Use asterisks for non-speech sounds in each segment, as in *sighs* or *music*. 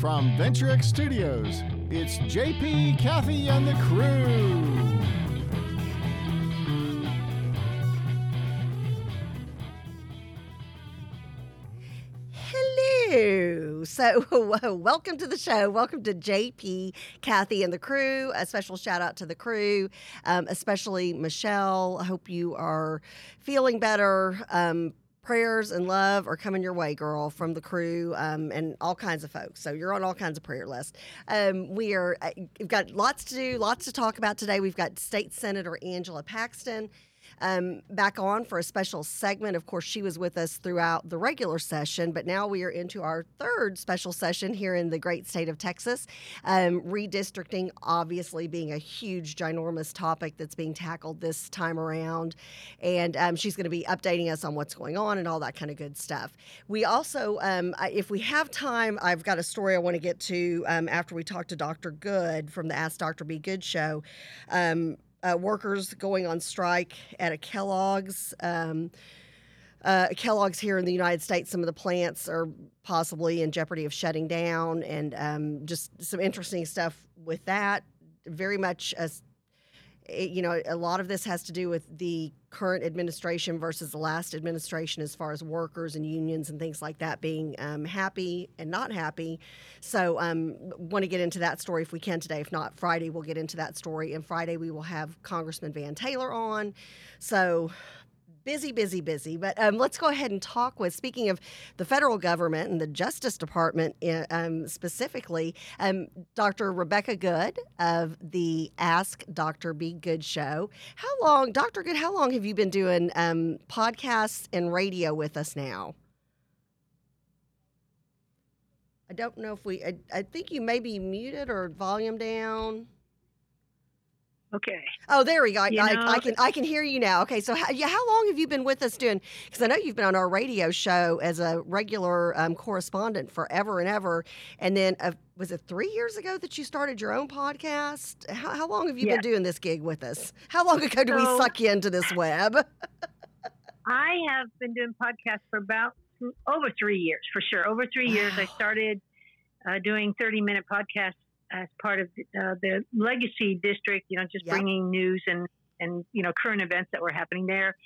From VentureX Studios, it's JP, Kathy, and the crew. Hello. So, *laughs* welcome to the show. Welcome to JP, Kathy, and the crew. A special shout out to the crew, um, especially Michelle. I hope you are feeling better. Um, prayers and love are coming your way, girl, from the crew um, and all kinds of folks. So you're on all kinds of prayer lists. Um, we are uh, we've got lots to do, lots to talk about today. We've got State Senator Angela Paxton um, back on for a special segment. Of course, she was with us throughout the regular session, but now we are into our third special session here in the great state of Texas. Um, redistricting, obviously, being a huge, ginormous topic that's being tackled this time around. And um, she's going to be updating us on what's going on and all that kind of good stuff. We also, um, if we have time, I've got a story I want to get to um, after we talk to Dr. Good from the Ask Dr. B Good show. Um, uh, workers going on strike at a Kellogg's. Um, uh, Kellogg's here in the United States, some of the plants are possibly in jeopardy of shutting down, and um, just some interesting stuff with that. Very much as it, you know, a lot of this has to do with the current administration versus the last administration as far as workers and unions and things like that being um, happy and not happy. So, um, want to get into that story if we can today. If not, Friday we'll get into that story. And Friday we will have Congressman Van Taylor on. So, busy, busy, busy. But um, let's go ahead and talk with, speaking of the federal government and the Justice Department uh, um, specifically, um, Dr. Rebecca Good of the Ask Dr. B Good show. How long, Dr. Good, how long have you been doing um, podcasts and radio with us now? I don't know if we, I, I think you may be muted or volume down. Okay. Oh, there we go. I, I, I can I can hear you now. Okay, so how, yeah, how long have you been with us doing? Because I know you've been on our radio show as a regular um, correspondent forever and ever. And then uh, was it three years ago that you started your own podcast? How, how long have you Yes. been doing this gig with us? How long ago did we suck you into this web? I have been doing podcasts for about over three years, for sure. Over three years, I started uh, doing 30 minute podcasts as part of uh, the legacy district, you know, just Yep. bringing news and, and, you know, current events that were happening there.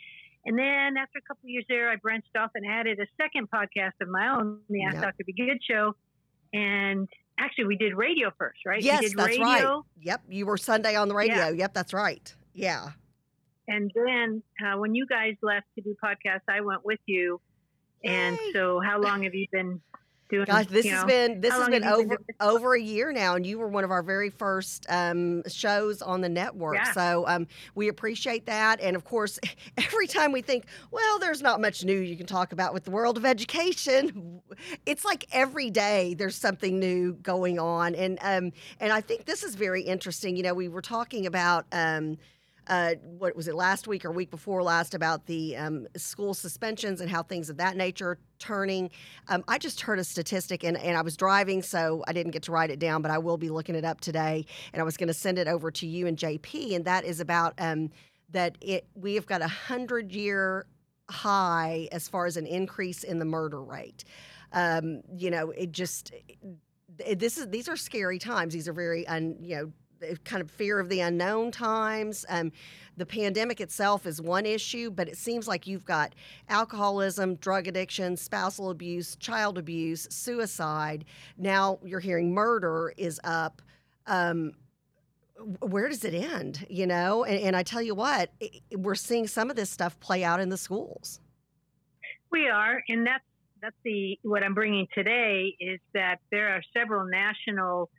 And then after a couple of years there, I branched off and added a second podcast of my own, the Ask Yep. Dr. B Good show. And actually, we did radio first, right? yes, we did that's radio, right. Yep, you were Sunday on the radio. Yeah. Yep, that's right. Yeah. And then uh, when you guys left to do podcasts, I went with you. And so, how long have you been doing? Gosh, this has know, been this has been you been over over a year now, and you were one of our very first um, shows on the network. Yeah. So um, we appreciate that, and of course, *laughs* every time we think, well, there's not much new you can talk about with the world of education, *laughs* it's like every day there's something new going on, and um, and I think this is very interesting. You know, we were talking about. Um, uh, what was it last week or week before last about the um, school suspensions and how things of that nature turning. Um, I just heard a statistic and, and I was driving, so I didn't get to write it down, but I will be looking it up today. And I was going to send it over to you and JP, and that is about um, that it we have got a hundred year high as far as an increase in the murder rate. Um, you know, it just this is these are scary times. These are very un, you know kind of fear of the unknown times. Um, the pandemic itself is one issue, but it seems like you've got alcoholism, drug addiction, spousal abuse, child abuse, suicide. Now you're hearing murder is up. Um, where does it end? You know, and, and I tell you what, i we're seeing some of this stuff play out in the schools. We are, and that's that's the what I'm bringing today is that there are several national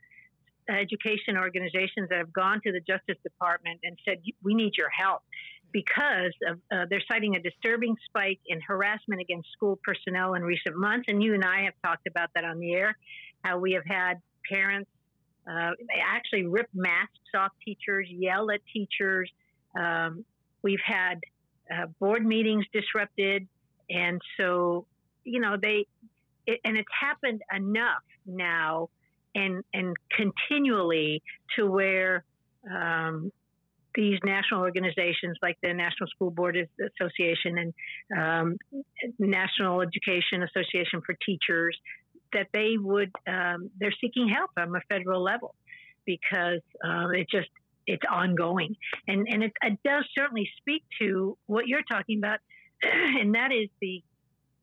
education organizations that have gone to the Justice Department and said we need your help because of uh, they're citing a disturbing spike in harassment against school personnel in recent months, and you and I have talked about that on the air. How we have had parents uh, actually rip masks off teachers, yell at teachers. Um, we've had uh, board meetings disrupted, and so you know they, it, and it's happened enough now, and and continually to where um, these national organizations like the National School Board Association and um, National Education Association for Teachers, that they would um, they're seeking help from a federal level because uh, it just it's ongoing, and and it, it does certainly speak to what you're talking about, *clears throat* and that is the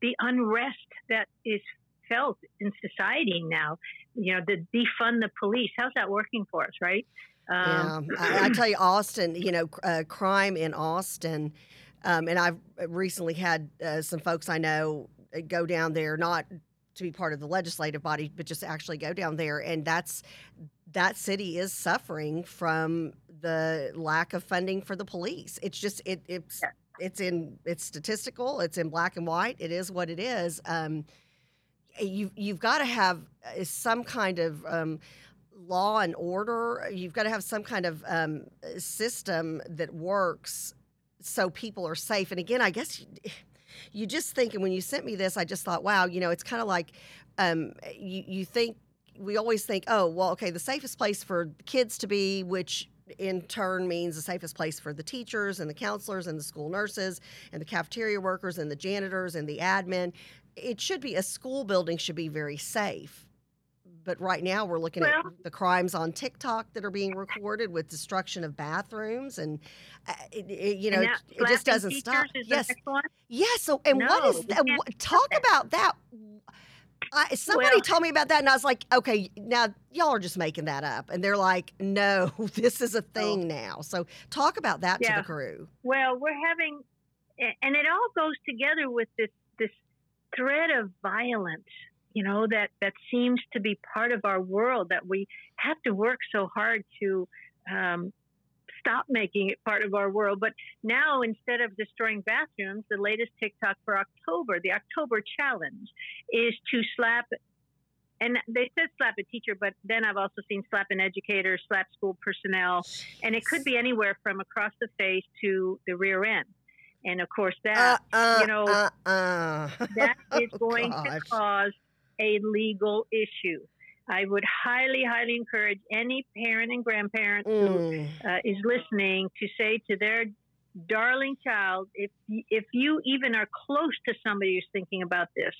the unrest that is felt in society now. You know, the defund the police. How's that working for us, right? Um, yeah, I, I, tell you, Austin. You know, uh, crime in Austin, um, and I've recently had uh, some folks I know uh, go down there, not to be part of the legislative body, but just actually go down there, and that's that city is suffering from the lack of funding for the police. It's just it it's yeah. it's in it's statistical. It's in black and white. It is what it is. Um, you you've got to have uh, some kind of um, law and order. You've got to have some kind of um, system that works so people are safe. And again, I guess you, you just think, and when you sent me this, I just thought, wow, you know, it's kind of like um, you, you think we always think, oh, well, okay, the safest place for kids to be, which in turn means the safest place for the teachers and the counselors and the school nurses and the cafeteria workers and the janitors and the admin. It should be a school building should be very safe. But right now we're looking well, at the crimes on TikTok that are being recorded with destruction of bathrooms and uh, it, it, you know it, it just doesn't stop. Yes. Yes. So and no, what is that? Talk about that. I, somebody well, told me about that, and I was like, okay, now y'all are just making that up. And they're like, no, *laughs* this is a oh. thing now. So talk about that yeah. to the crew. Well, we're having, and it all goes together with this thread of violence. You know that that seems to be part of our world that we have to work so hard to um, stop making it part of our world. But now, instead of destroying bathrooms, the latest TikTok for October, the October challenge, is to slap. And they said slap a teacher, but then I've also seen slap an educator, slap school personnel, and it could be anywhere from across the face to the rear end. And of course, that uh, uh, you know uh, uh. *laughs* that is oh, going gosh. to cause a legal issue. I would highly, highly encourage any parent and grandparent mm. who uh, is listening to say to their darling child, if if you even are close to somebody who's thinking about this,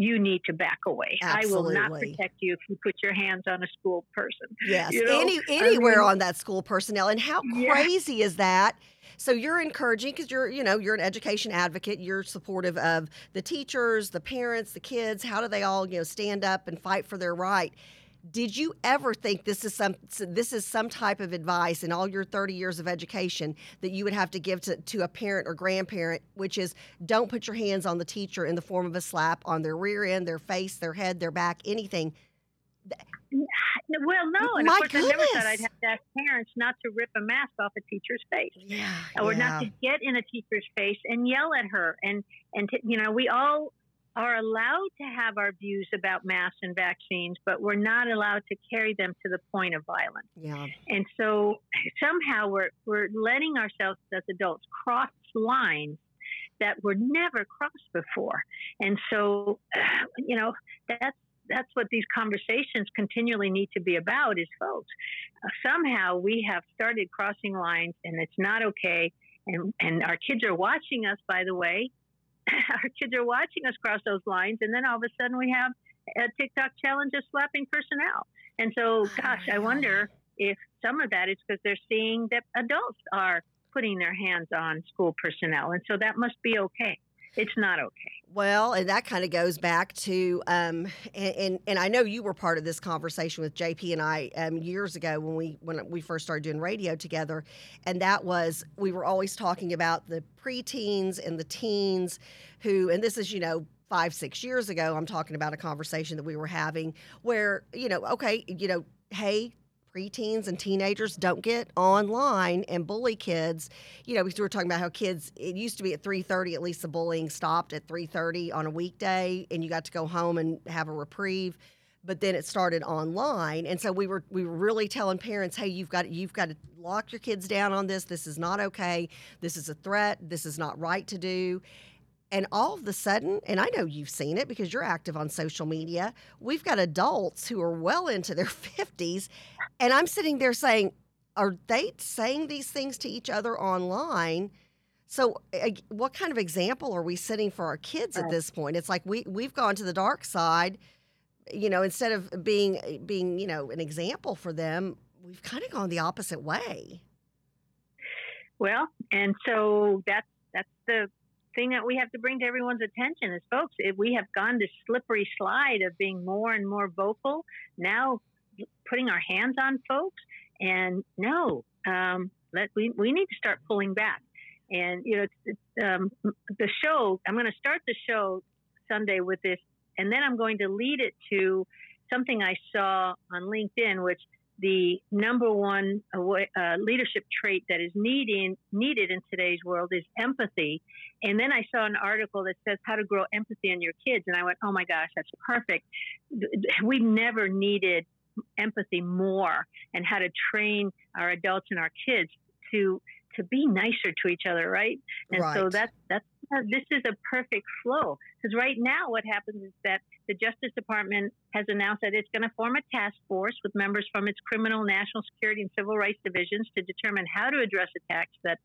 you need to back away. Absolutely. I will not protect you if you put your hands on a school person. Yes, you know? Any, anywhere I mean, on that school personnel. And how crazy yeah. is that? So you're encouraging because you're, you know, you're an education advocate. You're supportive of the teachers, the parents, the kids. How do they all, you know, stand up and fight for their right? Did you ever think this is some this is some type of advice in all your 30 years of education that you would have to give to, to a parent or grandparent, which is don't put your hands on the teacher in the form of a slap on their rear end, their face, their head, their back, anything? Well, no, and My of course, goodness. I never thought I'd have to ask parents not to rip a mask off a teacher's face, yeah, or yeah. not to get in a teacher's face and yell at her, and and you know, we all are allowed to have our views about masks and vaccines, but we're not allowed to carry them to the point of violence. Yeah. And so somehow we're we're letting ourselves as adults cross lines that were never crossed before. And so, *sighs* you know, that's that's what these conversations continually need to be about is folks somehow we have started crossing lines and it's not okay and and our kids are watching us by the way *laughs* our kids are watching us cross those lines and then all of a sudden we have a TikTok challenge of slapping personnel. And so oh, gosh I wonder if some of that is because they're seeing that adults are putting their hands on school personnel and so that must be okay it's not okay. Well, and that kind of goes back to, um, and, and, and I know you were part of this conversation with JP and I um, years ago when we when we first started doing radio together, and that was we were always talking about the preteens and the teens, who, and this is you know five six years ago. I'm talking about a conversation that we were having where you know, okay, you know, hey, preteens and teenagers don't get online and bully kids. You know, we were talking about how kids it used to be at 3:30 at least the bullying stopped at 3:30 on a weekday and you got to go home and have a reprieve. But then it started online, and so we were we were really telling parents, "Hey, you've got you've got to lock your kids down on this. This is not okay. This is a threat. This is not right to do." And all of a sudden, and I know you've seen it because you're active on social media, we've got adults who are well into their *laughs* 50s. And I'm sitting there saying, are they saying these things to each other online? So, what kind of example are we setting for our kids at this point? It's like we we've gone to the dark side you know, instead of being eh, being you know an example for them, we've kind of gone the opposite way. Well, and so that's that's the thing that we have to bring to everyone's attention is folks, if we have gone this slippery slide of being more and more vocal, now putting our hands on folks, and no, um, let we we need to start pulling back. And you know, um, the show. I'm going to start the show Sunday with this, and then I'm going to lead it to something I saw on LinkedIn, which the number one uh, leadership trait that is needing, needed in today's world is empathy. And then I saw an article that says how to grow empathy in your kids. And I went, oh my gosh, that's perfect. We've never needed empathy more and how to train our adults and our kids to to be nicer to each other, right? And right. so that's that's this is a perfect flow because right now what happens is that the Justice Department has announced that it's going to form a task force with members from its criminal, national security, and civil rights divisions to determine how to address attacks that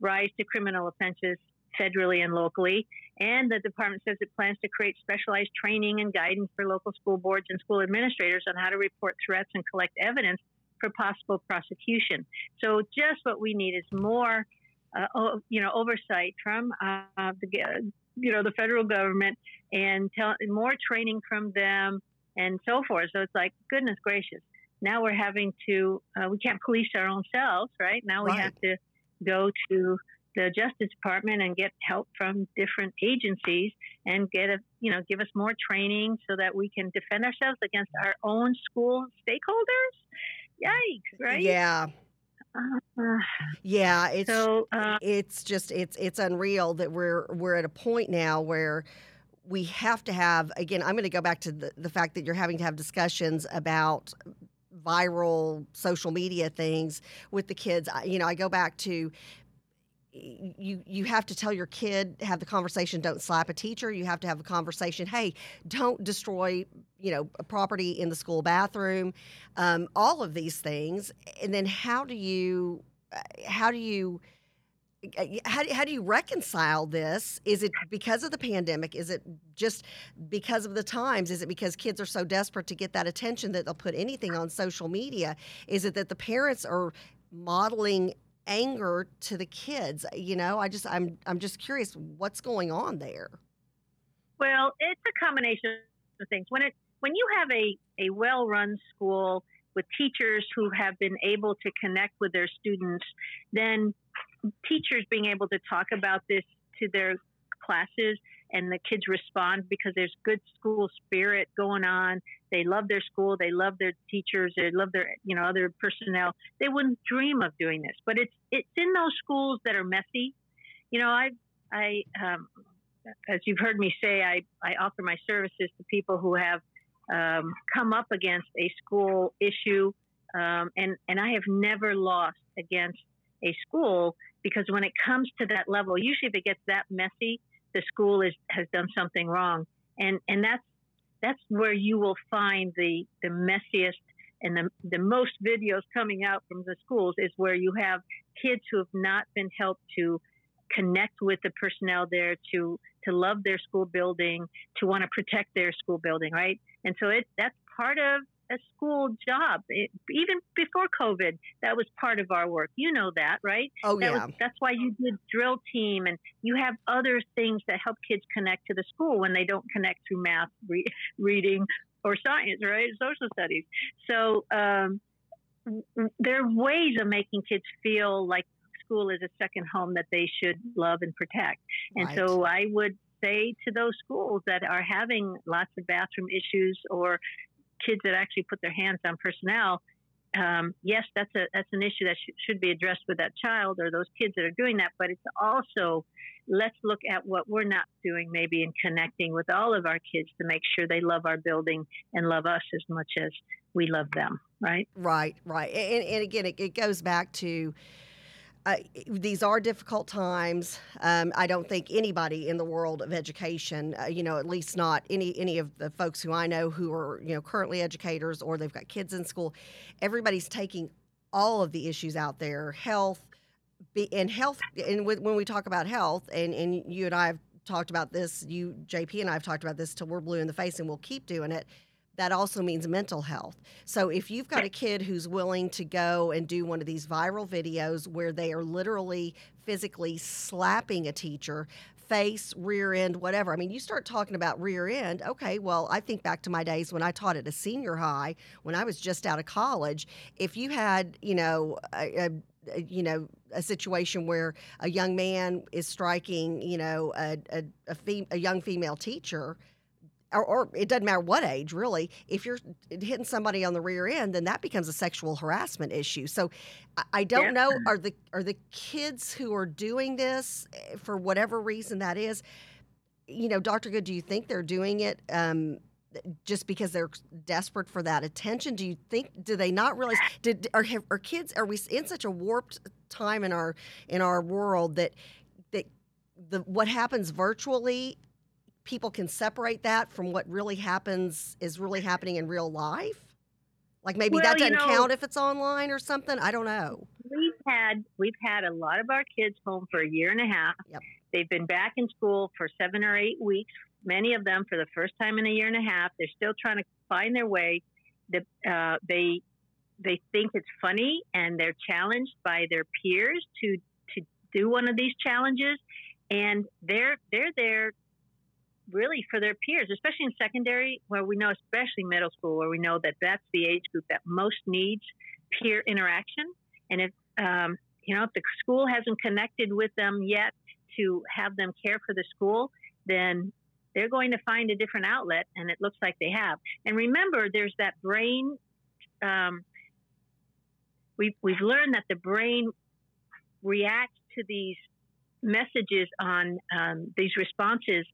rise to criminal offenses federally and locally. And the department says it plans to create specialized training and guidance for local school boards and school administrators on how to report threats and collect evidence for possible prosecution. So, just what we need is more, uh, you know, oversight from uh, the, you know, the federal government and tell, more training from them and so forth. So it's like, goodness gracious, now we're having to, uh, we can't police our own selves, right? Now we right. have to go to the Justice Department and get help from different agencies and get a you know give us more training so that we can defend ourselves against our own school stakeholders. Yikes! Right? Yeah. Uh, yeah, it's so, uh, it's just it's it's unreal that we're we're at a point now where we have to have again i'm going to go back to the, the fact that you're having to have discussions about viral social media things with the kids you know i go back to you you have to tell your kid have the conversation don't slap a teacher you have to have a conversation hey don't destroy you know property in the school bathroom um, all of these things and then how do you uh, how do you uh, how, how do you reconcile this? Is it because of the pandemic? Is it just because of the times? Is it because kids are so desperate to get that attention that they'll put anything on social media? Is it that the parents are modeling anger to the kids? You know, I just I'm I'm just curious what's going on there. Well, it's a combination of things. When it when you have a, a well run school with teachers who have been able to connect with their students, then teachers being able to talk about this to their classes and the kids respond because there's good school spirit going on. They love their school, they love their teachers, they love their you know other personnel. They wouldn't dream of doing this, but it's it's in those schools that are messy. You know, I I um, as you've heard me say, I I offer my services to people who have um, come up against a school issue, um, and and I have never lost against a school because when it comes to that level, usually if it gets that messy, the school is has done something wrong, and and that's that's where you will find the the messiest and the the most videos coming out from the schools is where you have kids who have not been helped to connect with the personnel there to to love their school building to want to protect their school building right? And so it that's part of a school job. It, even before COVID, that was part of our work. You know that, right? Oh, that yeah. Was, that's why you did drill team and you have other things that help kids connect to the school when they don't connect through math, re- reading, or science, right? Social studies. So um, there are ways of making kids feel like school is a second home that they should love and protect. And right. so I would say to those schools that are having lots of bathroom issues or kids that actually put their hands on personnel, um, yes, that's a that's an issue that sh- should be addressed with that child or those kids that are doing that. But it's also let's look at what we're not doing, maybe in connecting with all of our kids to make sure they love our building and love us as much as we love them. Right. Right. Right. And, and again, it, it goes back to uh, these are difficult times. Um, I don't think anybody in the world of education, uh, you know, at least not any any of the folks who I know who are you know currently educators or they've got kids in school, everybody's taking all of the issues out there, health, be, and health. And when we talk about health, and and you and I have talked about this, you JP and I have talked about this till we're blue in the face, and we'll keep doing it. That also means mental health. So if you've got a kid who's willing to go and do one of these viral videos where they are literally physically slapping a teacher, face, rear end, whatever. I mean, you start talking about rear end. Okay, well, I think back to my days when I taught at a senior high when I was just out of college. If you had, you know, a, a you know a situation where a young man is striking you know a a, a, fem- a young female teacher or, or, it doesn't matter what age really if you're hitting somebody on the rear end then that becomes a sexual harassment issue so i, I don't Yeah. know are the are the kids who are doing this eh, for whatever reason that is you know dr good do you think they're doing it um, just because they're desperate for that attention do you think do they not realize did are, have- are kids are we in such a warped time in our in our world that that the what happens virtually people can separate that from what really happens is really happening in real life like maybe that Well, you doesn't know- count if it's online or something i don't know we've had we've had a lot of our kids home for a year and a half. Yep. They've been back in school for seven or eight weeks. Many of them for the first time in a year and a half. They're still trying to find their way. The, uh, they they think it's funny and they're challenged by their peers to to do one of these challenges, and they're they're there really for their peers, especially in secondary, where we know, especially middle school, where we know that that's the age group that most needs peer interaction. And if um, you know if the school hasn't connected with them yet to have them care for the school, then they're going to find a different outlet, and it looks like they have. And remember, there's that brain. Um, we've we've learned that the brain reacts to these messages on um, these responses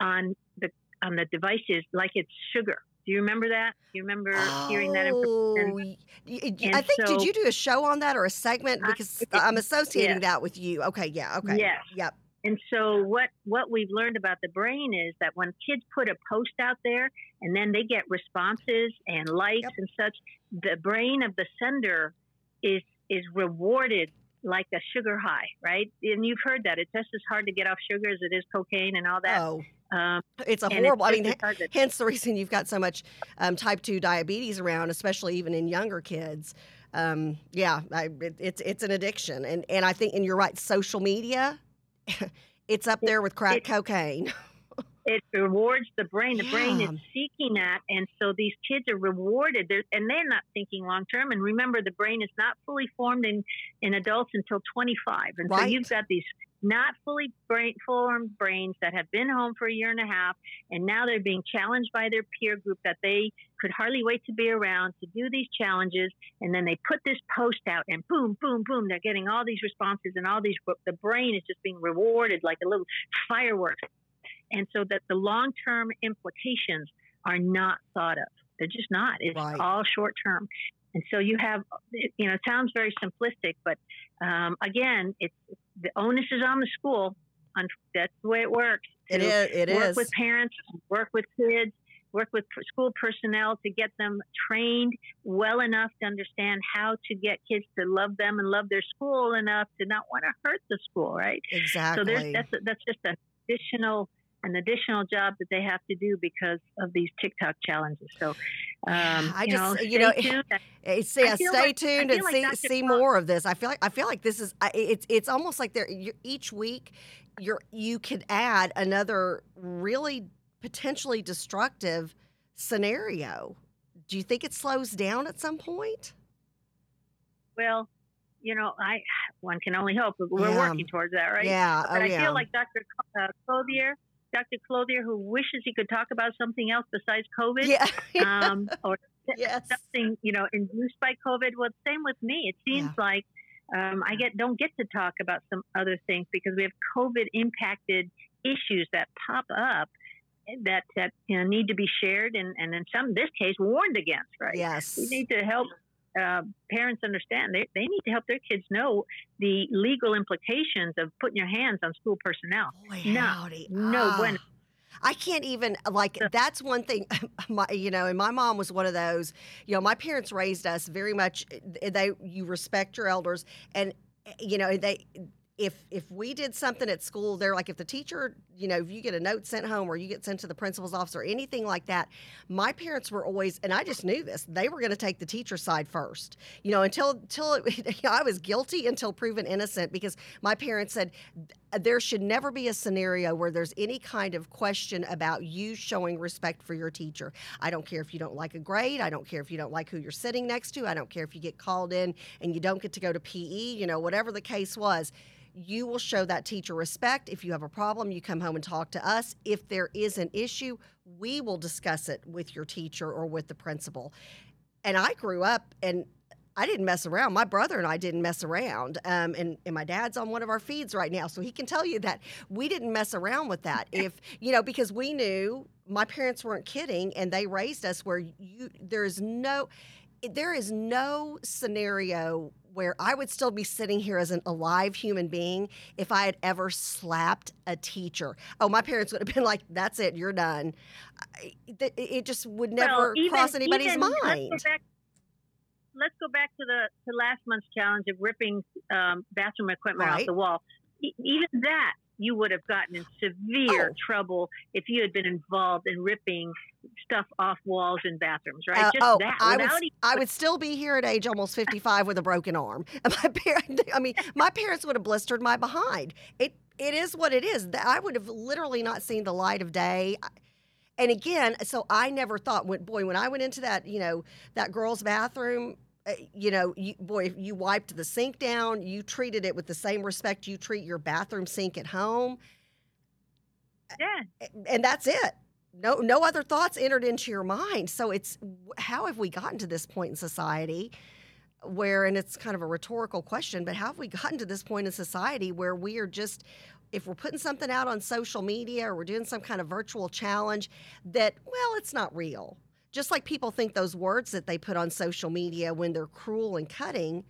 on the on the devices like it's sugar. Do you remember that? Do you remember hearing that information? Oh, And I think did you do a show on that or a segment I because I'm associating yes. that with you. Okay, yeah, okay. Yes. Yep. And so what what we've learned about the brain is that when kids put a post out there and then they get responses and likes Yep. and such, the brain of the sender is is rewarded like a sugar high, right? And you've heard that it's just as hard to get off sugar as it is cocaine and all that. Oh, Um, it's a horrible. I mean, to- *laughs* hence the reason you've got so much um, type two diabetes around, especially even in younger kids. Um, yeah, I, it, it's it's an addiction, and and I think, and you're right. Social media, *laughs* it's up there with crack it- cocaine. *laughs* it rewards the brain. The brain is seeking that, and so these kids are rewarded. They're, and they're not thinking long term. And remember, the brain is not fully formed in in adults until 25. And so you've got these not fully brain formed brains that have been home for a year and a half, and now they're being challenged by their peer group that they could hardly wait to be around to do these challenges. And then they put this post out, and boom, boom, boom, they're getting all these responses, and all these. The brain is just being rewarded like a little fireworks and so that the long term implications are not thought of. They're just not. It's Right. all short term. And so you have, you know, it sounds very simplistic, but um, again, it's the onus is on the school. On, that's the way it works. It to. It work is. with parents, work with kids, work with school personnel to get them trained well enough to understand how to get kids to love them and love their school enough to not want to hurt the school, right? exactly. So there's that's that's just an additional an additional job that they have to do because of these TikTok challenges. So, um, I you know, just- you know, stay tuned. *laughs* It's, yeah, feel stay like- tuned and like see Dr. see Clark- more of this. I feel like I feel like this is it's it's almost like there each week you're you could add another really potentially destructive scenario. Do you think it slows down at some point? Well, you know, I one can only hope. We're Yeah. working towards that, right? Yeah. But oh I yeah. feel like Dr. Uh, Clothier, Dr. Clothier, who wishes he could talk about something else besides COVID, yeah. *laughs* um, or yes. something you know induced by COVID. Well, same with me. It seems like um, I get don't get to talk about some other things because we have COVID impacted issues that pop up that that you know need to be shared and and in some this case warned against. Right. Yes. We need to help uh, parents understand they, they need to help their kids know the legal implications of putting your hands on school personnel. Boy, No, howdy. no Ah. bueno. I can't even like that's one thing *laughs* my you know and my mom was one of those you know my parents raised us very much they you respect your elders and you know they if if we did something at school, they're like if the teacher, you know, if you get a note sent home or you get sent to the principal's office or anything like that, my parents were always, and I just knew this, they were going to take the teacher's side first. You know, until until it, *laughs* I was guilty until proven innocent because my parents said Uh, there should never be a scenario where there's any kind of question about you showing respect for your teacher. I don't care if you don't like a grade. I don't care if you don't like who you're sitting next to. I don't care if you get called in and you don't get to go to PE, you know, whatever the case was you will show that teacher respect. If you have a problem, you come home and talk to us. If there is an issue, we will discuss it with your teacher or with the principal. And I grew up and I didn't mess around. My brother and I didn't mess around. Um, and, and my dad's on one of our feeds right now, so he can tell you that we didn't mess around with that. If, you know, because we knew my parents weren't kidding and they raised us where you, there's no, there is no scenario where I would still be sitting here as an alive human being if I had ever slapped a teacher. Oh, my parents would have been like, "That's it, you're done." It just would never well, even, cross anybody's mind. Back, let's go back to the to last month's challenge of ripping um, bathroom equipment right. off the wall. even that you would have gotten in severe oh. trouble if you had been involved in ripping stuff off walls in bathrooms, right? Uh, Just oh, that. I would, even... I would still be here at age almost 55 with a broken arm. *laughs* my parents, I mean, my parents would have blistered my behind. It It is what it is. I would have literally not seen the light of day. And again, so I never thought, when, boy, when I went into that, you know, that girl's bathroom, Eh, you know, you, boy, you wiped the sink down, you treated it with the same respect you treat your bathroom sink at home. Yeah. And that's it. No, no other thoughts entered into your mind. So it's how have we gotten to this point in society where, and it's kind of a rhetorical question, but how have we gotten to this point in society where we are just, if we're putting something out on social media or we're doing some kind of virtual challenge, that, well, it's not real just like people think those words that they put on social media when they're cruel and cutting,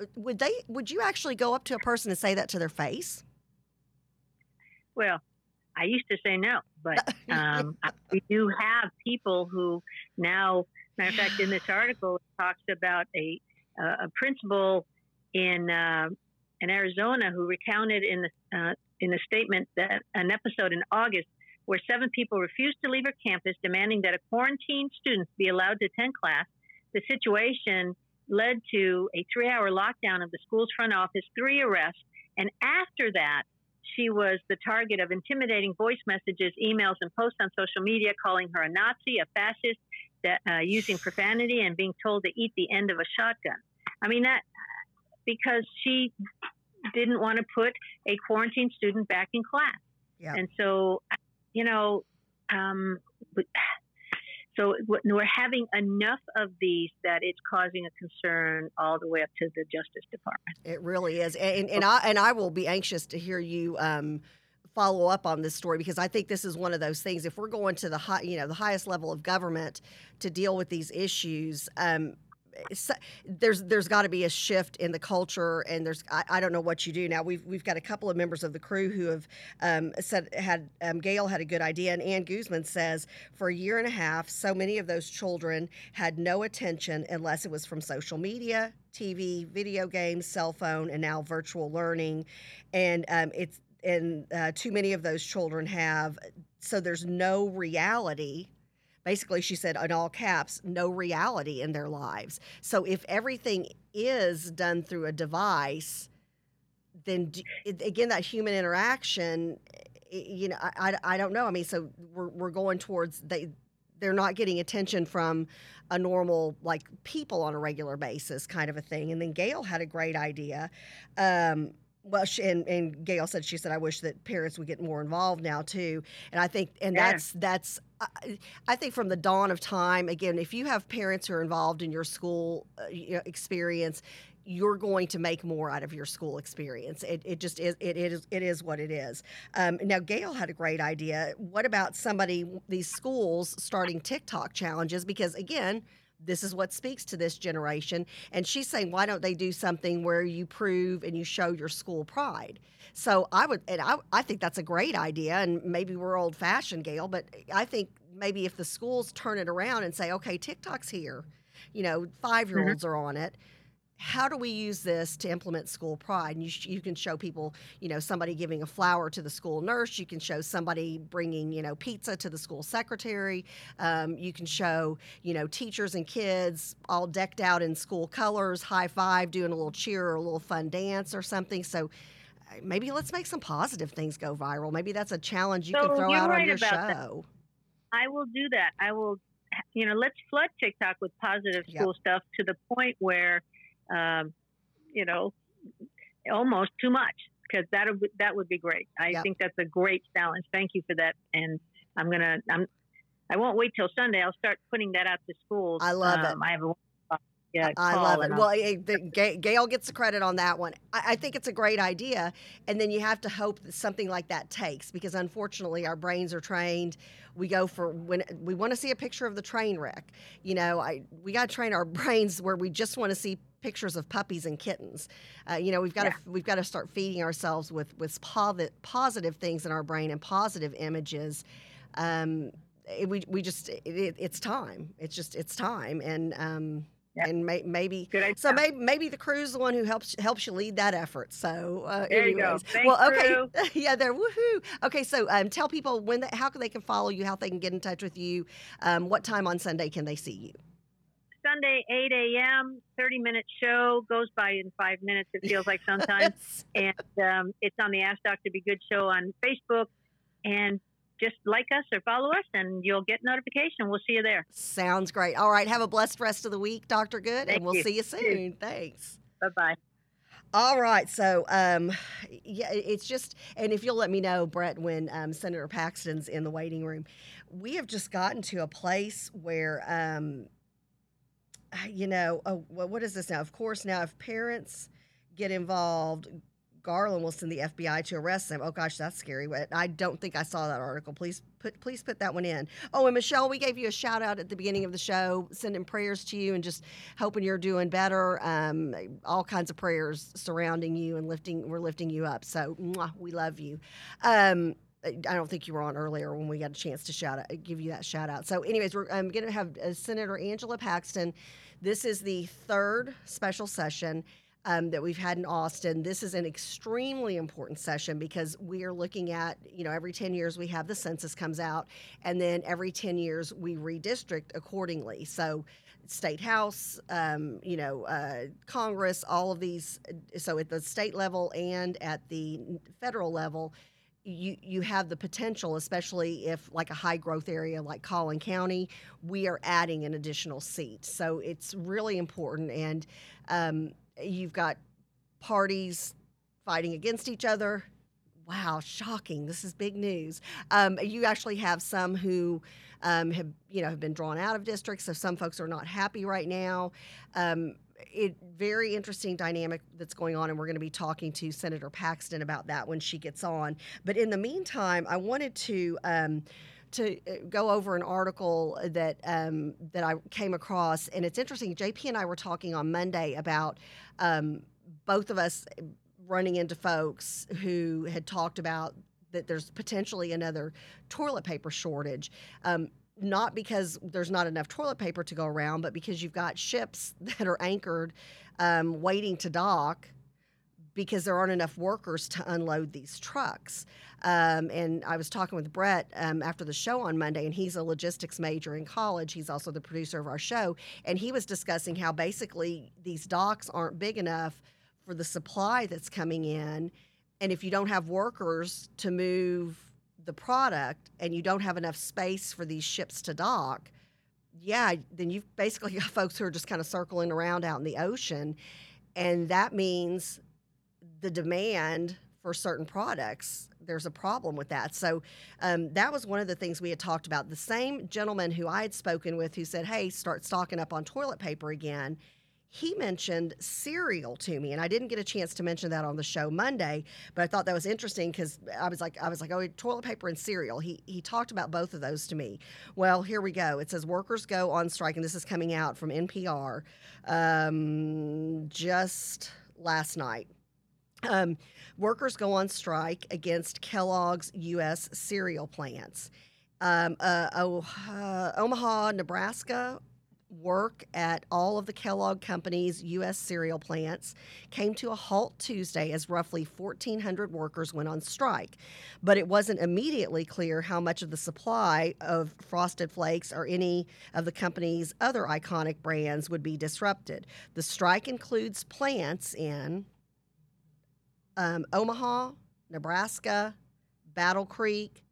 uh, would they would you actually go up to a person and say that to their face? Well, I used to say no, but *laughs* um, we do have people who now. Matter of fact, in this *gasps* article, it talks about a uh, a principal in uh, in Arizona who recounted in the uh, in a statement that an episode in August where seven people refused to leave her campus, demanding that a quarantined student be allowed to attend class. The situation led to a three hour lockdown of the school's front office, three arrests, and after that, she was the target of intimidating voice messages, emails, and posts on social media calling her a Nazi, a fascist, that, uh, using profanity, and being told to eat the end of a shotgun. I mean, that because she didn't want to put a quarantined student back in class. Yeah. And so you know, um, *sighs* so we're having enough of these that it's causing a concern all the way up to the Justice Department. It really is, and, and I and I will be anxious to hear you. Um, follow up on this story because I think this is one of those things. If we're going to the high, you know, the highest level of government to deal with these issues, um, there's there's got to be a shift in the culture, and there's I, I, don't know what you do now. We've we've got a couple of members of the crew who have um, said had um, Gail had a good idea, and Ann Guzman says for a year and a half, so many of those children had no attention unless it was from social media, TV, video games, cell phone, and now virtual learning, and um, it's and uh, too many of those children have so there's no reality basically she said in all caps no reality in their lives. So if everything is done through a device then do, again that human interaction you know I, I, I don't know. I mean so we're, we're going towards they they're not getting attention from a normal like people on a regular basis kind of a thing. And then gail had a great idea. Um, well, she, and, and Gail said she said I wish that parents would get more involved now too, and I think and yeah. that's that's I, think from the dawn of time again, if you have parents who are involved in your school uh, know, experience, you're going to make more out of your school experience. It, it just is it, it is it is what it is. Um, now Gail had a great idea. What about somebody these schools starting TikTok challenges? Because again this is what speaks to this generation. And she's saying, why don't they do something where you prove and you show your school pride? So I would, and I, I think that's a great idea. And maybe we're old fashioned, Gail, but I think maybe if the schools turn it around and say, okay, TikTok's here, you know, five year olds mm-hmm. are on it. How do we use this to implement school pride? And you, sh- you can show people, you know, somebody giving a flower to the school nurse. You can show somebody bringing, you know, pizza to the school secretary. Um, you can show, you know, teachers and kids all decked out in school colors, high five, doing a little cheer or a little fun dance or something. So uh, maybe let's make some positive things go viral. Maybe that's a challenge you So can throw out on your about that. show. I will do that. I will, you know, let's flood TikTok with positive Yep. school stuff to the point where, um, you know, almost too much because that would that would be great. I Yep. think that's a great challenge. Thank you for that, and I'm gonna I'm I won't wait till Sunday. I'll start putting that out to schools. I love it. um, I have a yeah, I love it. Well, the, Gail gets the credit on that one. I, I think it's a great idea, and then you have to hope that something like that takes because unfortunately our brains are trained. We go for when we want to see a picture of the train wreck. You know, I we got to train our *laughs* brains where we just want to see pictures of puppies and kittens. Uh, you know, we've got Yeah. to we've got to start feeding ourselves with with positive positive things in our brain and positive images. Um, it- we we just it, it, it's time. It's just it's time, and um, Yeah. and may, maybe so maybe maybe the crew's the one who helps helps you lead that effort. So uh, There you go. Thanks, well, okay, *laughs* yeah, there. Woohoo! Okay, so um, tell people when they, how they can follow you, how they can get in touch with you, um, what time on Sunday can they see you? Sunday, 8 a.m., 30 minute show goes by in five minutes, it feels like sometimes. *laughs* Yes. and um, it's on the Ask Dr. B Good show on Facebook. And just like us or follow us, and you'll get notification. We'll see you there. Sounds great. All right, have a blessed rest of the week, Doctor Good, Thank and we'll you. see you soon. Thanks. Bye bye. All right, so um, yeah, it's just, and if you'll let me know, Brett, when um, Senator Paxton's in the waiting room, we have just gotten to a place where, um, you know, oh, well, what is this now? Of course, now if parents get involved, Garland will send the FBI to arrest them. Oh gosh, that's scary. I don't think I saw that article. Please put please put that one in. Oh, and Michelle, we gave you a shout out at the beginning of the show, sending prayers to you and just hoping you're doing better. Um, all kinds of prayers surrounding you and lifting. We're lifting you up. So mwah, we love you. Um, I don't think you were on earlier when we got a chance to shout out, give you that shout out. So, anyways, we're um, going to have uh, Senator Angela Paxton. This is the third special session um, that we've had in Austin. This is an extremely important session because we are looking at, you know, every 10 years we have the census comes out, and then every 10 years we redistrict accordingly. So, state house, um, you know, uh, Congress, all of these. So, at the state level and at the federal level, you you have the potential, especially if like a high growth area like Collin County, we are adding an additional seat. So it's really important, and um, you've got parties fighting against each other. Wow, shocking! This is big news. Um, you actually have some who um, have you know have been drawn out of districts, so some folks are not happy right now. It very interesting dynamic that's going on, and we're going to be talking to Senator Paxton about that when she gets on. But in the meantime, I wanted to. Um, to uh, go over an article that um, that I came across, and it's interesting. JP and I were talking on Monday about um, both of us running into folks who had talked about that there's potentially another toilet paper shortage. Um, not because there's not enough toilet paper to go around, but because you've got ships *laughs* that are anchored um, waiting to dock because there aren't enough workers to unload these trucks. Um, and I was talking with Brett um, after the show on Monday, and he's a logistics major in college. He's also the producer of our show. And he was discussing how basically these docks aren't big enough for the supply that's coming in. And if you don't have workers to move the product and you don't have enough space for these ships to dock, yeah, then you've basically *laughs* got folks who are just kind of circling around out in the ocean. And that means the demand for certain products, there's a problem with that. So um, that was one of the things we had talked about. The same gentleman who I had spoken with who said, hey, start stocking up on toilet paper again. He mentioned cereal to me, and I didn't get a chance to mention that on the show Monday, but I thought that was interesting because I was like, I was like, oh, toilet paper and cereal. He he talked about both of those to me. Well, here we go. It says workers go on strike, and this is coming out from NPR um, just last night. Um, workers go on strike against Kellogg's U.S. cereal plants. Um, uh, oh, uh, Omaha, Nebraska work at all of the Kellogg Company's U.S. cereal plants came to a halt Tuesday as roughly 1,400 workers went on strike. But it wasn't immediately clear how much of the supply of Frosted Flakes or any of the company's other iconic brands would be disrupted. The strike includes plants in um, Omaha, Nebraska, Battle Creek,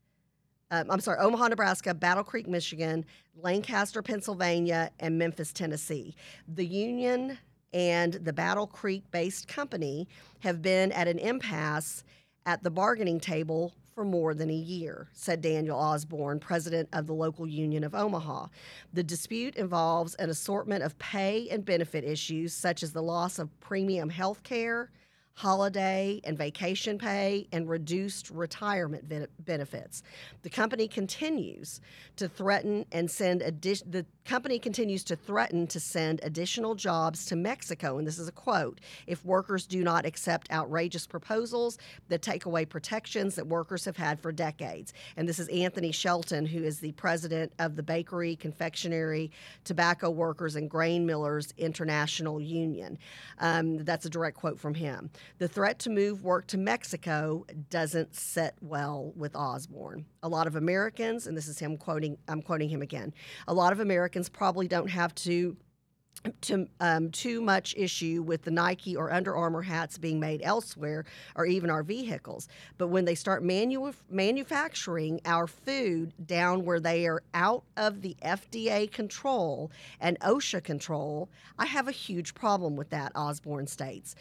um, I'm sorry, Omaha, Nebraska, Battle Creek, Michigan, Lancaster, Pennsylvania, and Memphis, Tennessee. The union and the Battle Creek based company have been at an impasse at the bargaining table for more than a year, said Daniel Osborn, president of the local union of Omaha. The dispute involves an assortment of pay and benefit issues, such as the loss of premium health care holiday and vacation pay, and reduced retirement benefits. The company continues to threaten and send addi- the company continues to threaten to send additional jobs to Mexico, and this is a quote: "If workers do not accept outrageous proposals that take away protections that workers have had for decades." And this is Anthony Shelton, who is the president of the Bakery, Confectionery, Tobacco Workers, and Grain Millers International Union. Um, that's a direct quote from him. The threat to move work to Mexico doesn't sit well with Osborn. A lot of Americans, and this is him quoting, I'm quoting him again, a lot of Americans probably don't have to to um, too much issue with the Nike or Under Armour hats being made elsewhere or even our vehicles. But when they start manu- manufacturing our food down where they are out of the FDA control and OSHA control, I have a huge problem with that, Osborn states.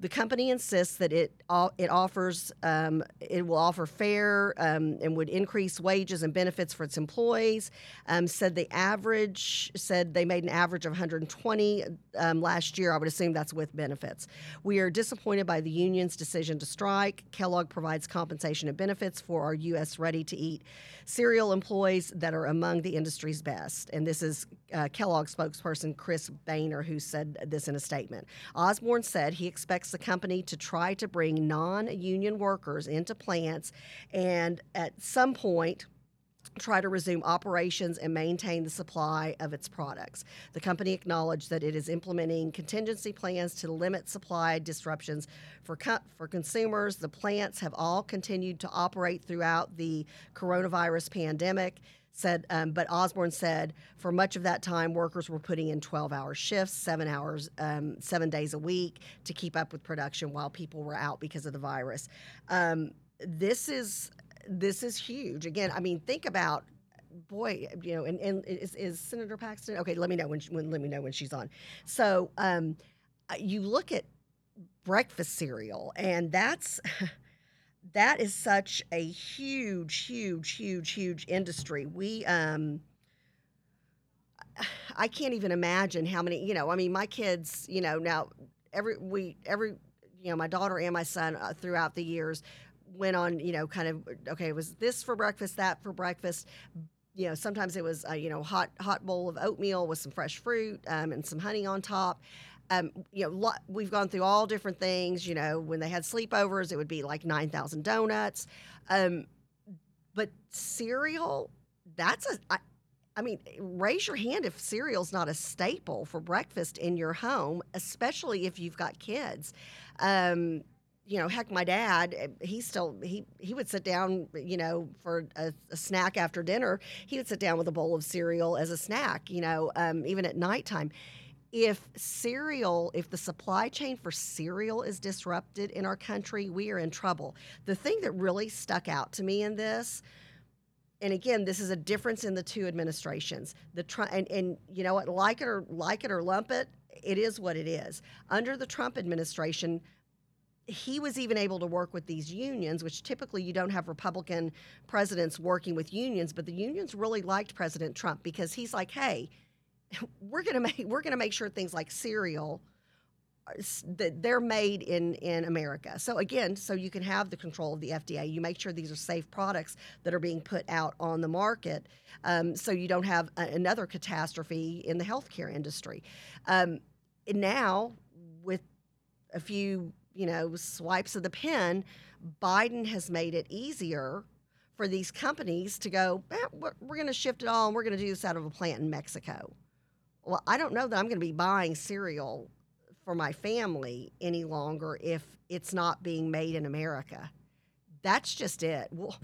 The company insists that it it offers um, it will offer fair um, and would increase wages and benefits for its employees. Um, said the average said they made an average of 120 um, last year. I would assume that's with benefits. We are disappointed by the union's decision to strike. Kellogg provides compensation and benefits for our U.S. ready to eat cereal employees that are among the industry's best. And this is uh, Kellogg spokesperson Kris Bahner who said this in a statement. Osborn said he expects the company to try to bring non union workers into plants and at some point, try to resume operations and maintain the supply of its products. The company acknowledged that it is implementing contingency plans to limit supply disruptions for co- for consumers. The plants have all continued to operate throughout the coronavirus pandemic. Said, um, but Osborn said for much of that time, workers were putting in 12-hour shifts, seven hours, um, seven days a week to keep up with production while people were out because of the virus. Um, this is this is huge. Again, I mean, think about boy, you know, and, and is, is Senator Paxton? Okay, let me know when, she, when let me know when she's on. So um, uh, you look at breakfast cereal, and that's *laughs* that is such a huge, huge, huge, huge industry. We um, I can't even imagine how many. You know, I mean, my kids. You know, now every we every you know my daughter and my son uh, throughout the years went on, you know, kind of okay, was this for breakfast, that for breakfast. You know, sometimes it was, a, you know, hot hot bowl of oatmeal with some fresh fruit um, and some honey on top. Um, you know, lo- we've gone through all different things. You know, when they had sleepovers, it would be like nine thousand donuts. Um, but cereal, that's a. I, I mean, raise your hand if cereal's not a staple for breakfast in your home, especially if you've got kids. Um, you know, heck, my dad, eh, he still he he would sit down, you know, for a, a, snack after dinner. He would sit down with a bowl of cereal as a snack, you know, um, even at nighttime. If cereal, if the supply chain for cereal is disrupted in our country, we are in trouble. The thing that really stuck out to me in this, and again, this is a difference in the two administrations. The Trump and, and you know what, like it or like it or lump it, it is what it is. Under the Trump administration, he was even able to work with these unions, which typically you don't have Republican presidents working with unions, but the unions really liked President Trump because he's like, hey, we're gonna *laughs* make we're gonna make sure things like cereal that they're made in in America. So again, so you can have the control of the FDA. You make sure these are safe products that are being put out on the market, um, so you don't have a, another catastrophe in the healthcare industry. Um, now, with a few you know, swipes of the pen, Biden has made it easier for these companies to go, eh, we're, we're going to shift it all and we're going to do this out of a plant in Mexico. Well, I don't know that I'm going to be buying cereal for my family any longer if it's not being made in America. That's just it. We'll,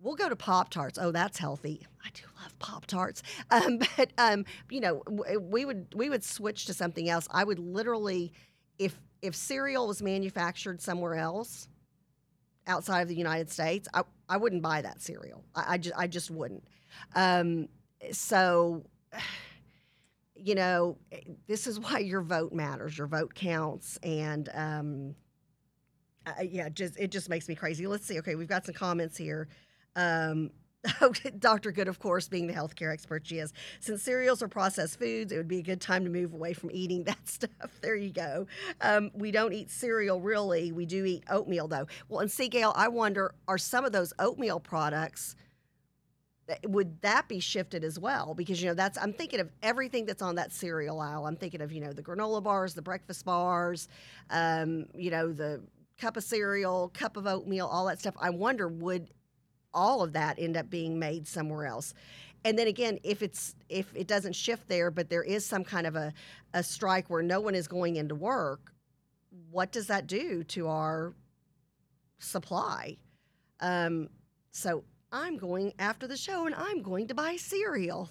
we'll go to Pop Tarts. Oh, that's healthy. I do love Pop Tarts. *laughs* Um, but um, you know, we would we would switch to something else. I would literally, if if cereal was manufactured somewhere else, outside of the United States, I, I wouldn't buy that cereal. I, I just I just wouldn't. Um, so *sighs* you know, this is *laughs* why your vote matters. Your vote counts, and um, uh, yeah, just it just makes me crazy. Let's see. Okay, we've got some comments here. Um, *laughs* *laughs* Dr. Good, of course, being the healthcare expert she is. Since cereals are processed foods, it would be a good time to move away from eating that stuff. There you go. Um, we don't eat cereal really. We do eat oatmeal though. Well, and see, Gail, I wonder, are some of those oatmeal products? Would that be shifted as well? Because you know that's I'm thinking of everything that's on that cereal aisle. I'm thinking of you know the granola bars, the breakfast bars, um, you know the cup of cereal, cup of oatmeal, all that stuff. I wonder would all of that end up being made somewhere else? And then again, if it's if it doesn't shift there, but there is some kind of a, a strike where no one is going into work, what does that do to our supply? Um, so I'm going after the show and I'm going to buy cereal.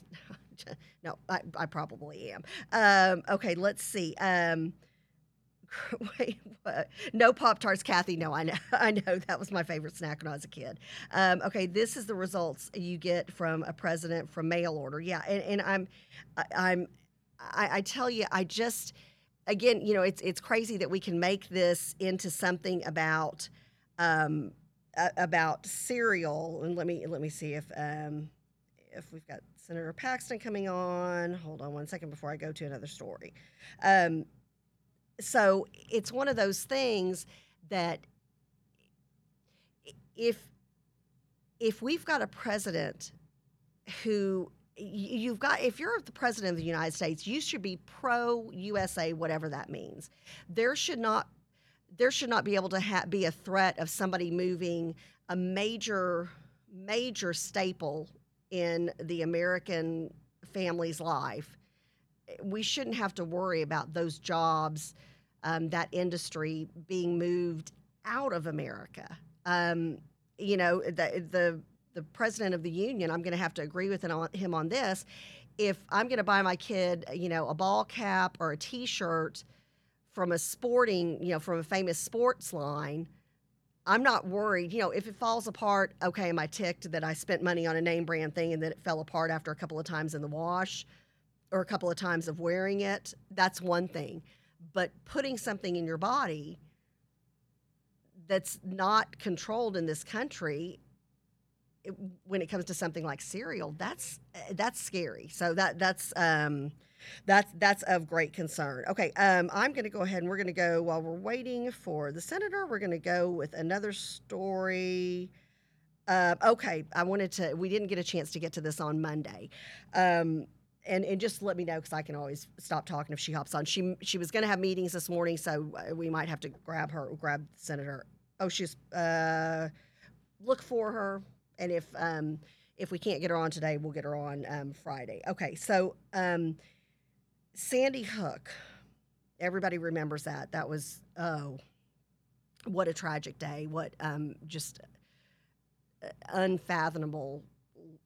*laughs* no, I, I, probably am. Um, okay, let's see. Um, *laughs* wait, what? no Pop Tarts, Kathy. No, I know, *laughs* I know that was my favorite snack when I was a kid. Um, okay, this is the results you get from a president from mail order. Yeah, and, and I'm, I, I'm, I, I tell you, I just, again, you know, it's it's crazy that we can make this into something about. Um, about cereal, and let me let me see if um, if we've got Senator Paxton coming on. Hold on one second before I go to another story. Um, so it's one of those things that if if we've got a president who you've got if you're the president of the United States, you should be pro USA, whatever that means. There should not there should not be able to ha- be a threat of somebody moving a major major staple in the American family's life. We shouldn't have to worry about those jobs, um, that industry being moved out of America. Um, you know, the, the the president of the union, I'm going to have to agree with him on this. If I'm going to buy my kid, you know, a ball cap or a T-shirt from a sporting, you know, from a famous sports line, I'm not worried. You know, if it falls apart, okay, am I ticked that I spent money on a name brand thing and then it fell apart after a couple of times in the wash or a couple of times of wearing it? That's one thing. But putting something in your body that's not controlled in this country it, when it comes to something like cereal, that's that's scary. So that that's um, that's that's of great concern. Okay, um, I'm going to go ahead and we're going to go while we're waiting for the senator. We're going to go with another story. Uh, okay, I wanted to. We didn't get a chance to get to this on Monday. Um, and, and just let me know because I can always stop talking if she hops on. She she was going to have meetings this morning, so uh, we might have to grab her, grab the Senator. Oh, she's uh, look for her, and if um, if we can't get her on today, we'll get her on um, Friday. Okay, so um, Sandy Hook, everybody remembers that. That was, oh, what a tragic day. What um, just uh, unfathomable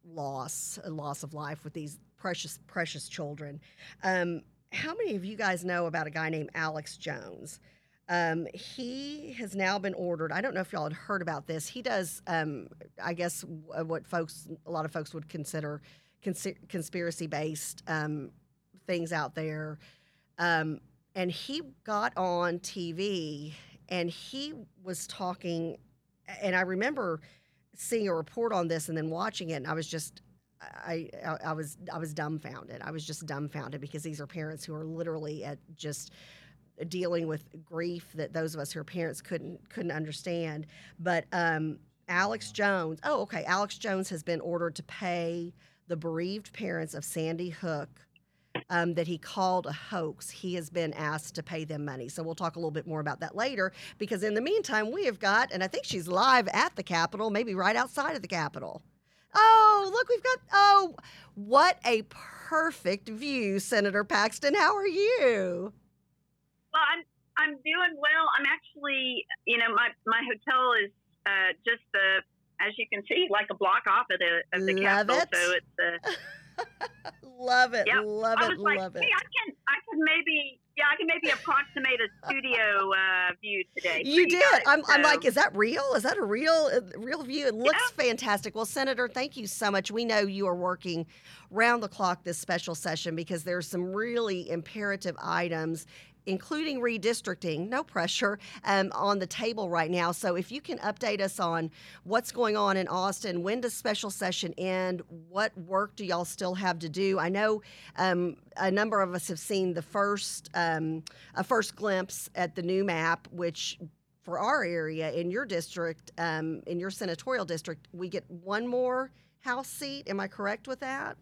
loss, loss of life with these precious, precious children. Um, how many of you guys know about a guy named Alex Jones? Um, he has now been ordered. I don't know if y'all had heard about this. He does, um, I guess, what folks, a lot of folks would consider cons- conspiracy based um, things out there. Um, and he got on TV and he was talking, and I remember seeing a report on this and then watching it, and I was just. I, I, I was I was dumbfounded. I was just dumbfounded because these are parents who are literally at just dealing with grief that those of us who are parents couldn't couldn't understand. But um, Alex Jones, oh okay, Alex Jones has been ordered to pay the bereaved parents of Sandy Hook um, that he called a hoax, he has been asked to pay them money. So we'll talk a little bit more about that later because in the meantime, we have got, and I think she's live at the Capitol, maybe right outside of the Capitol. Oh, look, we've got, oh, what a perfect view, Senator Paxton. How are you? Well, I'm I'm doing well. I'm actually, you know, my my hotel is uh, just the, as you can see, like a block off of the of the Love Capitol. it. So it's *laughs* love it, Yep. love I it, like, love it. hey, I can I can maybe yeah I can maybe approximate a studio uh, view today. You did. guys. I'm, I'm like, is that real? Is that a real, uh, real view? It looks fantastic. Well, Senator, thank you so much. We know you are working round the clock this special session because there's some really imperative items. Including redistricting, no pressure um, on the table right now. So, if you can update us on what's going on in Austin, when does special session end? What work do y'all still have to do? I know um, a number of us have seen the first um, a first glimpse at the new map, which for our area in your district, um, in your senatorial district, we get one more House seat. Am I correct with that?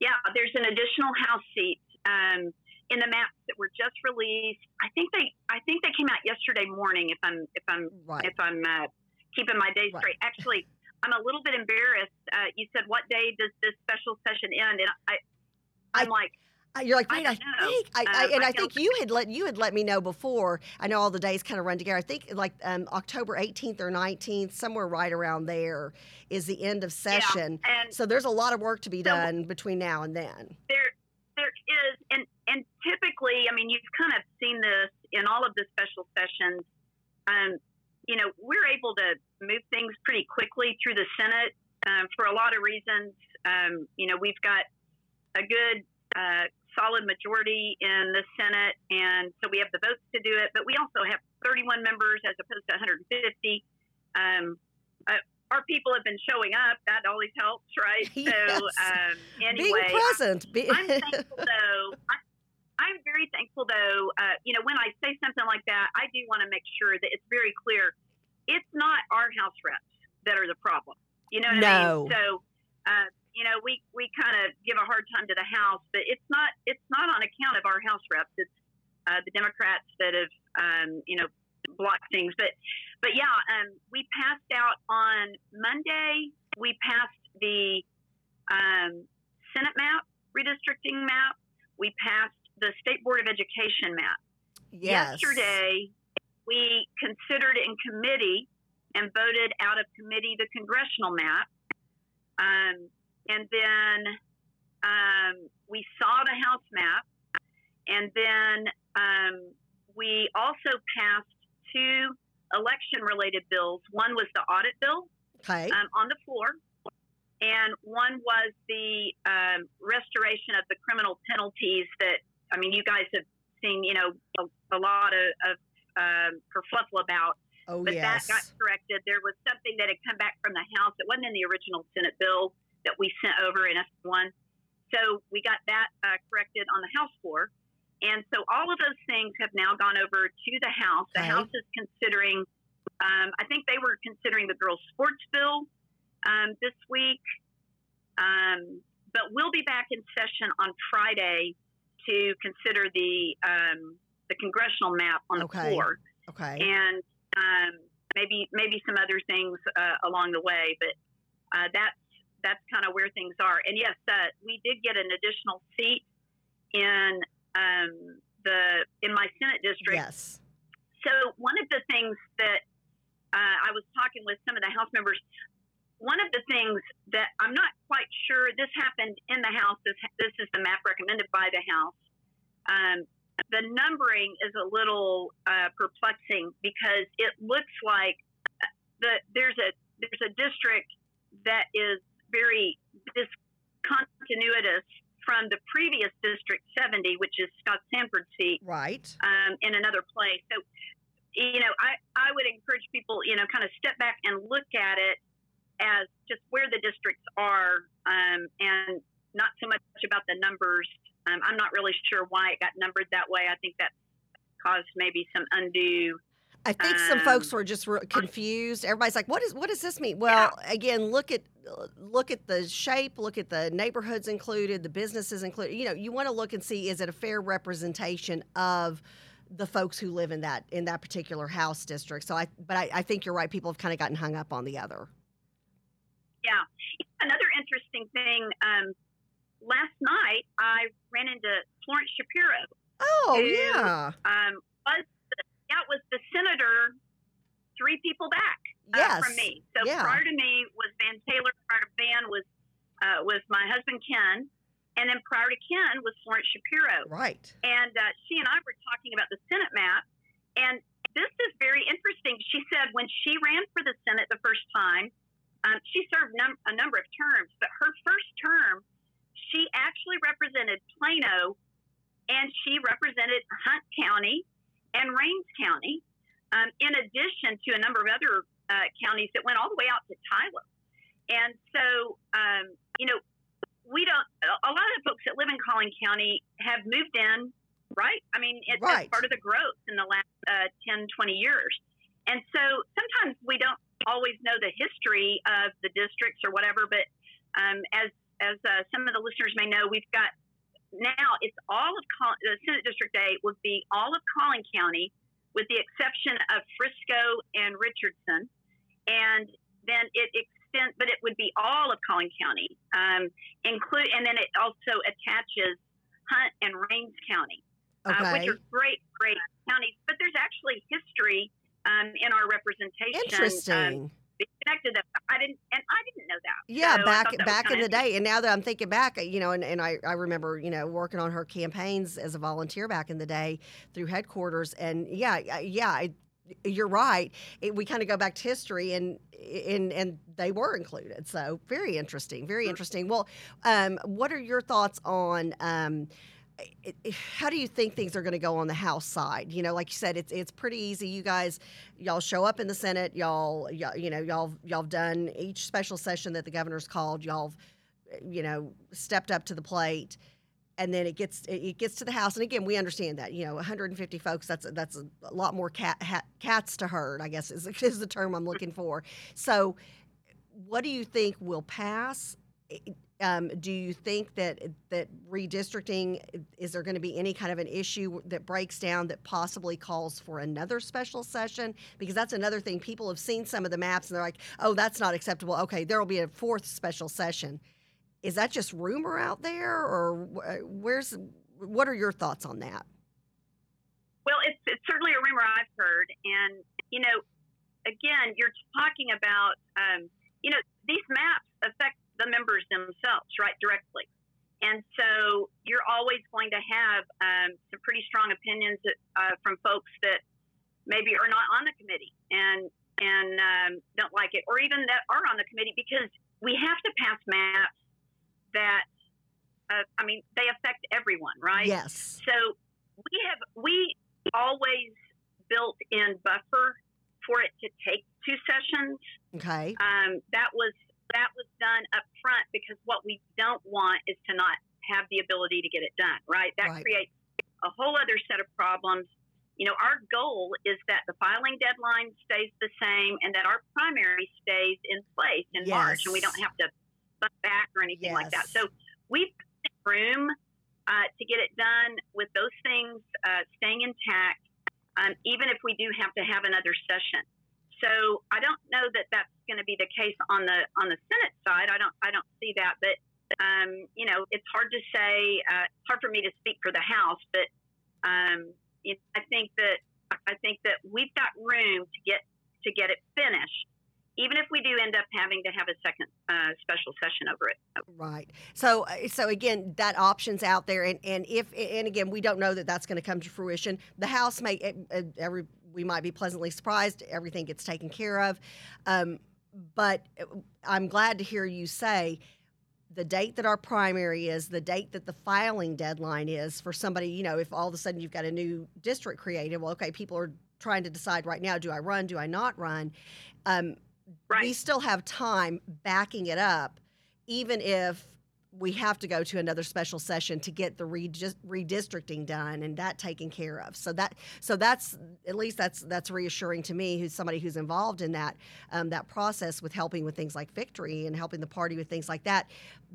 Yeah, there's an additional House seat um, in the maps that were just released. I think they I think they came out yesterday morning. If I'm if I'm Right. if I'm uh, keeping my days Right. straight. Actually, I'm a little bit embarrassed. Uh, you said what day does this special session end? And I, I'm like, Uh, You're like, I wait, I, don't think, I, I, and I I think you had let you had let me know before. I know all the days kind of run together. I think like um, October 18th or 19th, somewhere right around there, is the end of session. and So there's a lot of work to be So- done between now and then. there there is and and typically i mean you've kind of seen this in all of the special sessions. Um, you know we're able to move things pretty quickly through the senate um, for a lot of reasons. Um, you know we've got a good uh, solid majority in the senate and so we have the votes to do it but we also have 31 members as opposed to 150 um, uh, our people have been showing up that always helps right *laughs* Yes. so um, anyway Being present. Be- I'm thankful though. I, I'm very thankful though. Uh, you know, when I say something like that, I do want to make sure that it's very clear. It's not our House reps that are the problem. You know what I No. mean? So, uh, you know, we we kind of give a hard time to the House, but it's not it's not on account of our House reps. It's uh, the Democrats that have um, you know blocked things. But but yeah, um, we passed out on Monday. We passed the um, Senate map, redistricting map. We passed the State Board of Education map. yes. Yesterday, we considered in committee and voted out of committee the congressional map. Um, and then um, we saw the House map. And then um, we also passed two election related bills. One was the audit bill, Okay. um, on the floor, and one was the um, restoration of the criminal penalties that I mean, you guys have seen, you know, a, a lot of, of um, kerfluffle about, oh, but yes. that got corrected. There was something that had come back from the House that wasn't in the original Senate bill that we sent over in S1. So we got that uh, corrected on the House floor. And so all of those things have now gone over to the House. The Okay. House is considering, um, I think they were considering the girls' sports bill um, this week. Um, but we'll be back in session on Friday to consider the um, the congressional map on the Okay. floor okay. and um, maybe maybe some other things uh, along the way. But uh, that's that's kind of where things are. And yes, uh, we did get an additional seat in um, the in my Senate district. yes. So one of the things that uh, I was talking with some of the House members. One of the things that I'm not quite sure this happened in the House. This this is the map recommended by the House. Um, the numbering is a little uh, perplexing because it looks like the there's a there's a district that is very discontinuous from the previous District 70, which is Scott Sanford's seat Right. um, in another place. So, you know, I, I would encourage people, you know, kind of step back and look at it as just where the districts are um, and not so much about the numbers. Um, I'm not really sure why it got numbered that way. I think that caused maybe some undue. I think some folks Um, were just confused. Everybody's like, "What is? What does this mean?" Well, again, look at look at the shape, look at the neighborhoods included, the businesses included. You know, you want to look and see is it a fair representation of the folks who live in that in that particular house district. So I, but I, I think you're right. People have kind of gotten hung up on the other. Yeah. Another interesting thing um, last night I ran into Florence Shapiro. Oh, Who- yeah. Um, was the, that was the senator three people back uh, Yes. from me. So Yeah. prior to me was Van Taylor. Prior to Van was uh, was my husband Ken, and then prior to Ken was Florence Shapiro. Right. And uh, she and I were talking about the Senate map, and this is very interesting. She said when she ran for the Senate the first time, um, she served num- a number of terms, but her first term, she actually represented Plano, and she represented Hunt County and Rains County, um, in addition to a number of other uh, counties that went all the way out to Tyler. And so, um, you know, we don't. A lot of the folks that live in Collin County have moved in, right? I mean, it's Right. part of the growth in the last uh, 10, 20 years. And so sometimes we don't always know the history of the districts or whatever. But um, as as uh, some of the listeners may know, we've got now it's all of Col- the Senate District A would be all of Collin County, with the exception of Frisco and Richardson, and then it extends, but it would be all of Collin County, um, include, and then it also attaches Hunt and Rains County, uh, which Okay. are great, great counties. But there's actually history um, in our representation. Um, Connected that I didn't, and I didn't know that. Yeah, So back that back in the day, and now that I'm thinking back, you know, and, and I, I remember, you know, working on her campaigns as a volunteer back in the day through headquarters, and yeah, yeah, I, you're right. It, we kind of go back to history, and and and they were included. So very interesting, very Mhm. interesting. Well, um, what are your thoughts on? Um, it- it- how do you think things are going to go on the House side? You know, like you said, it's it's pretty easy. You guys, y'all show up in the Senate. Y'all, y'all you know, y'all y'all done each special session that the governor's called. Y'all, you know, stepped up to the plate, and then it gets it gets to the House. And again, we understand that you know, 150 folks. That's that's a lot more cat ha, cats to herd. I guess is *laughs* is the term I'm looking for. So, what do you think will pass? Um, do you think that that redistricting is there going to be any kind of an issue that breaks down that possibly calls for another special session? Because that's another thing. People have seen some of the maps and they're like, "Oh, that's not acceptable." Okay, there will be a fourth special session. Is that just rumor out there, or where's what are your thoughts on that? Well, it's, it's certainly a rumor I've heard. And, you know, again, you're talking about, um, you know, these maps affect the members themselves, right, directly. And so you're always going to have um, some pretty strong opinions uh, from folks that maybe are not on the committee and and um, don't like it, or even that are on the committee because we have to pass maps that, uh, I mean, they affect everyone, right? Yes. So we have we always built in buffer for it to take two sessions. Okay. Um, that was that was done up front because what we don't want is to not have the ability to get it done. Right? That Right. creates a whole other set of problems. You know, our goal is that the filing deadline stays the same and that our primary stays in place in March, and we don't have to bump back or anything like that. So we've room uh, to get it done with those things uh, staying intact, um, even if we do have to have another session. So I don't know that that's going to be the case on the on the Senate side. I don't I don't see that, but um, you know it's hard to say. Uh, it's hard for me to speak for the House, but um, it, I think that I think that we've got room to get to get it finished, even if we do end up having to have a second uh, special session over it. Right. So, uh, so again, that option's out there, and and if and again, we don't know that that's going to come to fruition. The House may uh, uh, every we might be pleasantly surprised. Everything gets taken care of, um, but uh, I'm glad to hear you say the date that our primary is, the date that the filing deadline is for somebody. You know, if all of a sudden you've got a new district created, well, okay, people are trying to decide right now: do I run? Do I not run? Um, Right. we still have time backing it up, even if we have to go to another special session to get the redis- redistricting done and that taken care of. So that so that's at least that's that's reassuring to me, who's somebody who's involved in that um, that process with helping with things like victory and helping the party with things like that.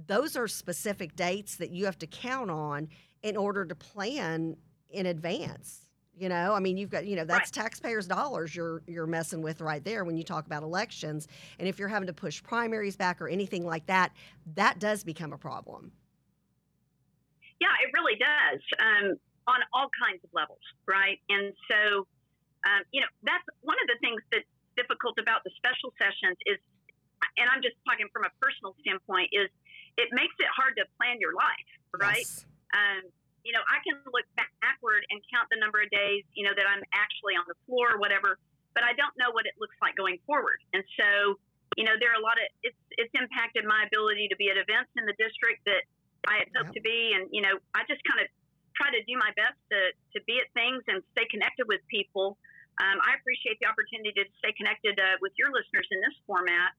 Those are specific dates that you have to count on in order to plan in advance. You know, I mean, you've got you know that's taxpayers' dollars you're you're messing with right there when you talk about elections. And if you're having to push primaries back or anything like that, that does become a problem. Yeah, it really does um, on all kinds of levels, right? And so, um, you know, that's one of the things that's difficult about the special sessions is, and I'm just talking from a personal standpoint, is it makes it hard to plan your life, right? Yes. Um, you know, I can look backward and count the number of days, you know, that I'm actually on the floor or whatever, but I don't know what it looks like going forward. And so, you know, there are a lot of it's it's impacted my ability to be at events in the district that I had hoped Yep. to be, and you know, I just kind of try to do my best to to be at things and stay connected with people. Um, I appreciate the opportunity to stay connected uh, with your listeners in this format.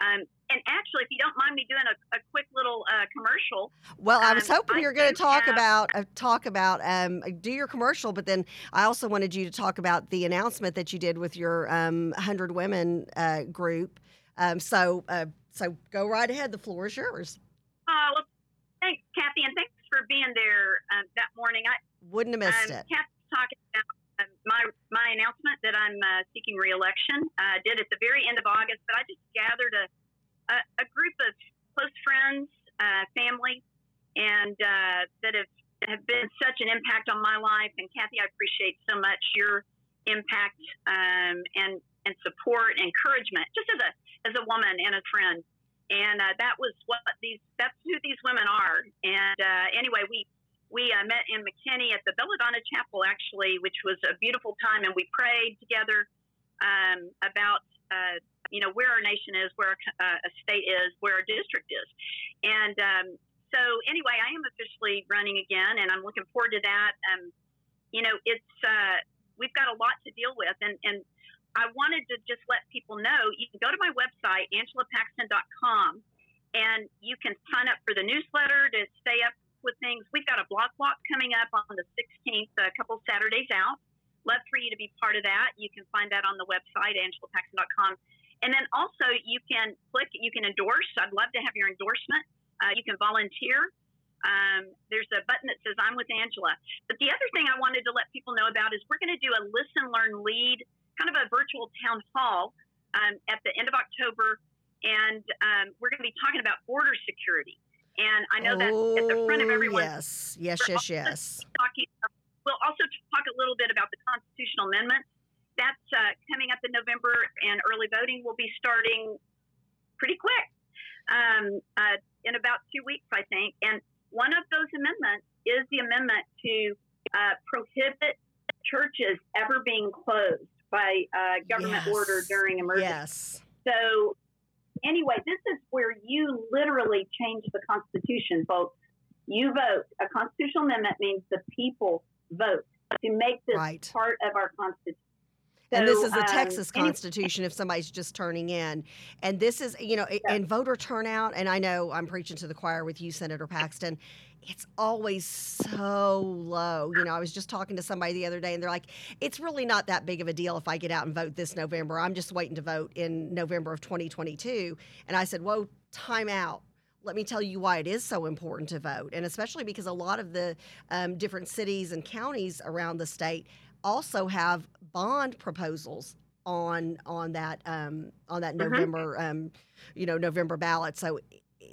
Um, and actually, if you don't mind me doing a, a quick little uh, commercial, Well, I was Um, hoping I you were going to talk have- about uh, talk about um, do your commercial, but then I also wanted you to talk about the announcement that you did with your um, hundred women uh, group. Um, so, uh, so go right ahead. The floor is yours. uh, well, thanks, Kathy, and thanks for being there um, that morning. I, Wouldn't have missed um, it. Kathy's talking about um, my my announcement that I'm uh, seeking reelection. Uh, did at the very end of August, but I just gathered a a, a group of close friends, uh, family, and uh, that have have been such an impact on my life. And Kathy, I appreciate so much your impact um, and and support, encouragement, just as a as a woman and a friend. And uh, that was what these that's who these women are. And uh, anyway, we we uh, met in McKinney at the Belladonna Chapel, actually, which was a beautiful time, and we prayed together um, about uh, you know where our nation is, where our uh, a state is, where our district is, and um, so anyway, I am officially running again, and I'm looking forward to that. Um, you know, it's uh, we've got a lot to deal with, and and I wanted to just let people know you can go to my website angelapaxton.com, and you can sign up for the newsletter to stay up with things. We've got a block walk coming up on the 16th, a couple Saturdays out. Love for you to be part of that. You can find that on the website, angelapaxton.com. And then also you can click, you can endorse. I'd love to have your endorsement. Uh, you can volunteer. Um, there's a button that says I'm with Angela. But the other thing I wanted to let people know about is we're going to do a listen, learn, lead, kind of a virtual town hall um, at the end of October. And um, we're going to be talking about border security. And I know that at the front of Oh, everyone's Yes, yes, yes, yes. talking. We'll also talk a little bit about the constitutional amendment. That's uh, coming up in November, and early voting will be starting pretty quick um, uh, in about two weeks, I think. And one of those amendments is the amendment to uh, prohibit churches ever being closed by uh, government order Yes, during emergency. Yes. So, anyway, this is where you literally change the Constitution, folks. You vote. A constitutional amendment means the people vote to make this Right. part of our Constitution. And this is the um, Texas Constitution if somebody's just turning in. And this is, you know, a- and voter turnout, and I know I'm preaching to the choir with you, Senator Paxton. It's always so low. You know, I was just talking to somebody the other day, and they're like, it's really not that big of a deal if I get out and vote this November. I'm just waiting to vote in November of 2022. And I said, whoa, time out. Let me tell you why it is so important to vote, and especially because a lot of the um, different cities and counties around the state also have bond proposals on on that um, on that Mhm. November um, you know November ballot. So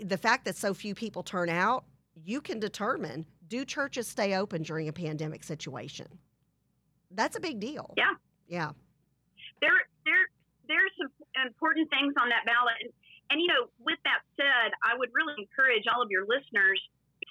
the fact that so few people turn out, you can determine do churches stay open during a pandemic situation. That's a big deal. Yeah. Yeah. there there there's some important things on that ballot and, and you know with that said i would really encourage all of your listeners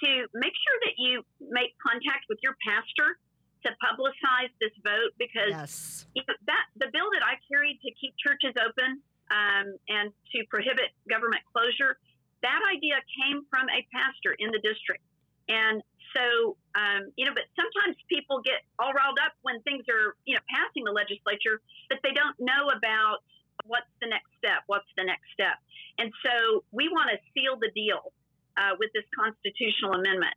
to make sure that you make contact with your pastor to publicize this vote because Yes. you know, that the bill that i carried to keep churches open um, and to prohibit government closure that idea came from a pastor in the district. And so um, you know but sometimes people get all riled up when things are you know passing the legislature but they don't know about what's the next step what's the next step. And so we want to seal the deal uh, with this constitutional amendment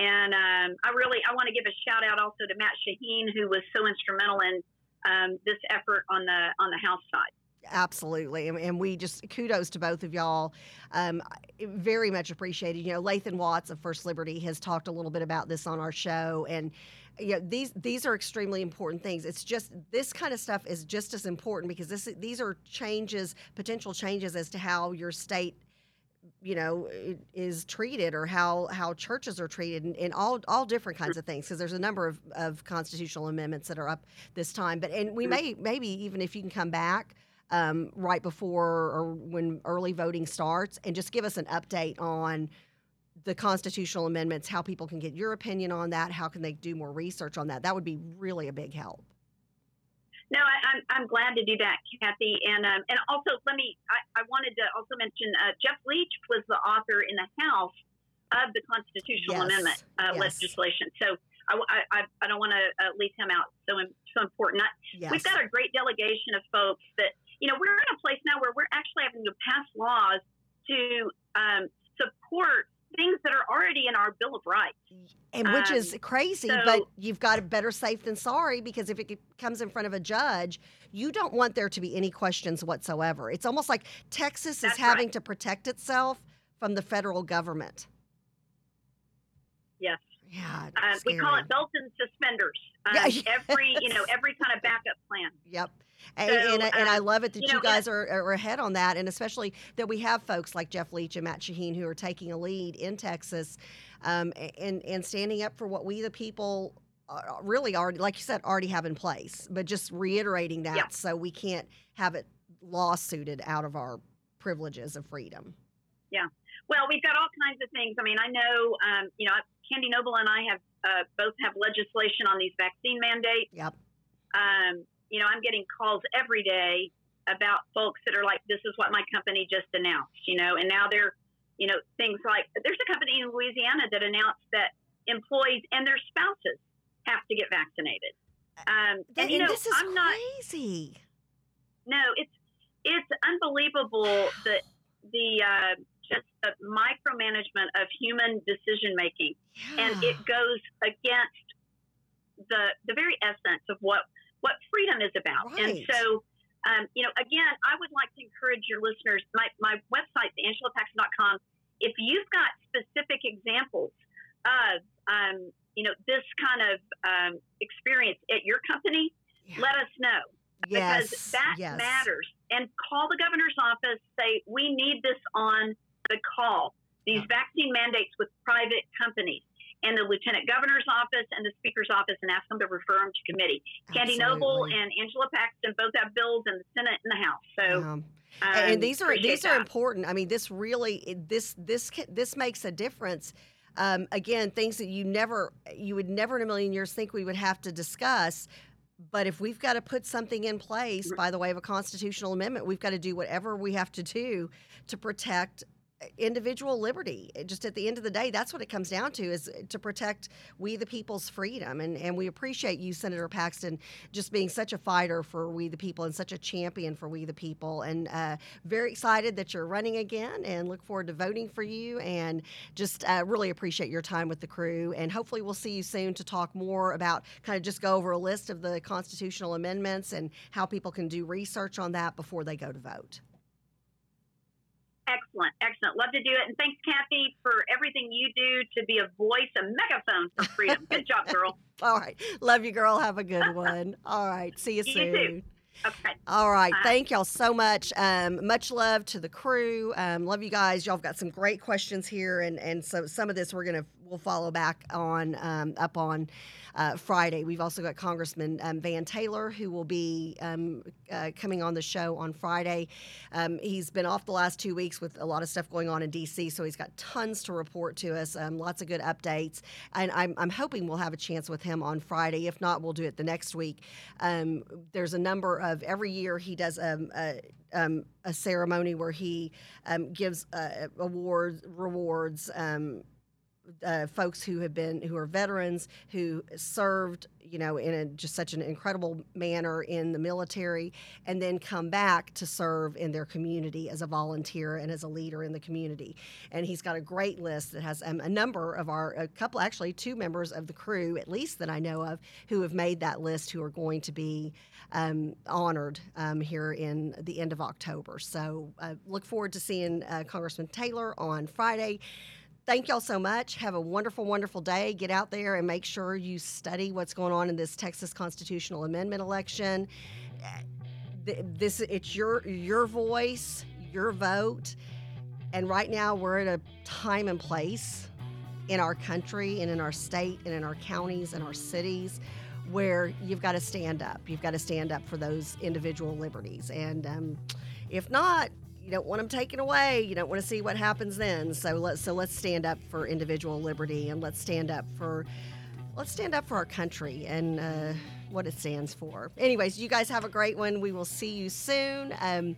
and um, i really i want to give a shout out also to matt shaheen who was so instrumental in um, this effort on the on the house side Absolutely. And, we just kudos to both of y'all. Um, very much appreciated. You know, Lathan Watts of First Liberty has talked a little bit about this on our show. And, you know, these these are extremely important things. It's just this kind of stuff is just as important because this these are changes, potential changes as to how your state you know is treated or how how churches are treated and, and all all different kinds of things because there's a number of, of constitutional amendments that are up this time but and we may maybe even if you can come back um, right before or when early voting starts and just give us an update on the constitutional amendments how people can get your opinion on that how can they do more research on that that would be really a big help No, I, I'm, I'm glad to do that, Kathy. And um, and also, let me, I, I wanted to also mention uh, Jeff Leach was the author in the House of the constitutional Yes, amendment uh, yes. legislation. So I, I, I don't want to uh, leave him out. So, so important. I, yes We've got a great delegation of folks that, you know, we're in a place now where we're actually having to pass laws to um, support things that are already in our Bill of Rights. and which is Um, crazy so- but you've got it better safe than sorry because if it comes in front of a judge you don't want there to be any questions whatsoever it's almost like texas is having right. to protect itself from the federal government Yes. yeah Um, we call it belt and suspenders. Um, Yeah, *laughs* yes. Every, you know, every kind of backup plan. Yep. And, So, and, and I um, love it that you you, guys are, are ahead on that, and especially that we have folks like Jeff Leach and Matt Shaheen who are taking a lead in Texas, um, and and standing up for what we the people uh, really already, like you said, already have in place, but just reiterating that Yeah. so we can't have it lawsuited out of our privileges of freedom. Yeah. Well, we've got all kinds of things. I mean, I know, um, you know, Candy Noble and I have uh, both have legislation on these vaccine mandates. Yep. Um, you know, I'm getting calls every day about folks that are like, "This is what my company just announced," you know, and now they're, you know, things like there's a company in Louisiana that announced that employees and their spouses have to get vaccinated. Um, Th- and you know, this is I'm not. crazy. No, it's it's unbelievable that the uh, just the micromanagement of human decision making, and it goes against the the very essence of what what freedom is about. And so, um, you know, again, I would like to encourage your listeners. My my website, angelapaxton.com. If you've got specific examples of um, you know this kind of um, experience at your company, Yeah. let us know because that yes. matters. And call the governor's office, say, we need this on the call. These vaccine mandates with private companies. And the lieutenant governor's office and the speaker's office, and ask them to refer them to committee. Candy Noble and Angela Paxton both have bills in the Senate and the House. So, Um, um, and these are these are that. important. I mean, this really this this this makes a difference. Um, again, things that you never you would never in a million years think we would have to discuss. But if we've got to put something in place by the way of a constitutional amendment, we've got to do whatever we have to do to protect individual liberty. Just at the end of the day, that's what it comes down to is to protect we the people's freedom. And and we appreciate you, Senator Paxton, just being such a fighter for we the people and such a champion for we the people. And uh, very excited that you're running again and look forward to voting for you. And just uh, really appreciate your time with the crew. And hopefully we'll see you soon to talk more about kind of just go over a list of the constitutional amendments and how people can do research on that before they go to vote. Excellent, excellent. Love to do it. And thanks, Kathy, for everything you do to be a voice, a megaphone for freedom. Good job, girl. *laughs* All right. Love you, girl. Have a good one. All right. See you *laughs* You soon. too. Okay. All right. Bye. Thank y'all so much. Um, much love to the crew. Um, love you guys. Y'all have got some great questions here, and and so some of this we're gonna we'll follow back on um, up on uh, Friday. We've also got Congressman um, Van Taylor who will be um, uh, coming on the show on Friday. Um, he's been off the last two weeks with a lot of stuff going on in D.C., so he's got tons to report to us. Um, lots of good updates, and I'm I'm hoping we'll have a chance with him on Friday. If not, we'll do it the next week. Um, there's a number of every year he does a, um, a ceremony where he um, gives uh, awards, rewards. Um, uh, folks who have been who are veterans who served you know in a, just such an incredible manner in the military and then come back to serve in their community as a volunteer and as a leader in the community. And he's got a great list that has um, a number of our a couple actually two members of the crew at least that I know of who have made that list who are going to be um, honored um, here in the end of October. So uh, look forward to seeing uh, Congressman Taylor on Friday thank y'all so much. Have a wonderful, wonderful day. Get out there and make sure you study what's going on in this Texas constitutional amendment election. Uh, This it's your your voice, your vote. And right now, we're at a time and place in our country and in our state and in our counties and our cities where you've got to stand up. You've got to stand up for those individual liberties. And um, if not, you don't want them taken away. You don't want to see what happens then. So let's so let's stand up for individual liberty and let's stand up for let's stand up for our country and uh, what it stands for. Anyways, you guys have a great one. We will see you soon. Um,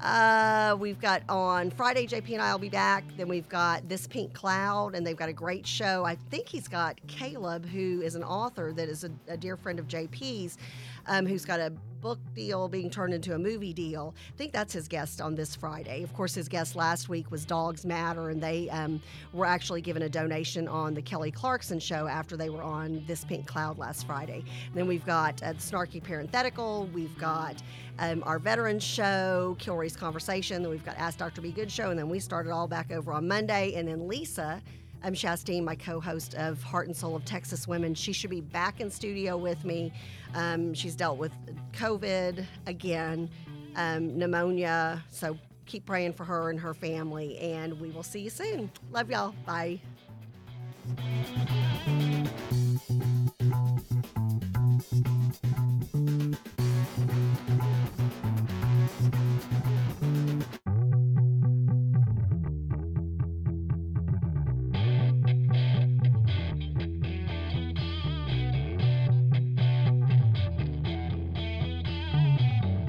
uh, we've got on Friday, JP and I will be back. Then we've got This Pink Cloud, and they've got a great show. I think he's got Caleb, who is an author that is a, a dear friend of JP's, um, who's got a book deal being turned into a movie deal. I think that's his guest on this Friday. Of course, his guest last week was Dogs Matter, and they um, were actually given a donation on the Kelly Clarkson show after they were on This Pink Cloud last Friday. then we've got uh, Snarky Parenthetical, we've got um, our Veterans show, Kilroy's Conversation, then we've got Ask Dr. B Good show, and then we started all back over on Monday, and then Lisa. I'm Shastine, my co host of Heart and Soul of Texas Women. She should be back in studio with me. Um, she's dealt with COVID again, um, pneumonia. So keep praying for her and her family, and we will see you soon. Love y'all. Bye.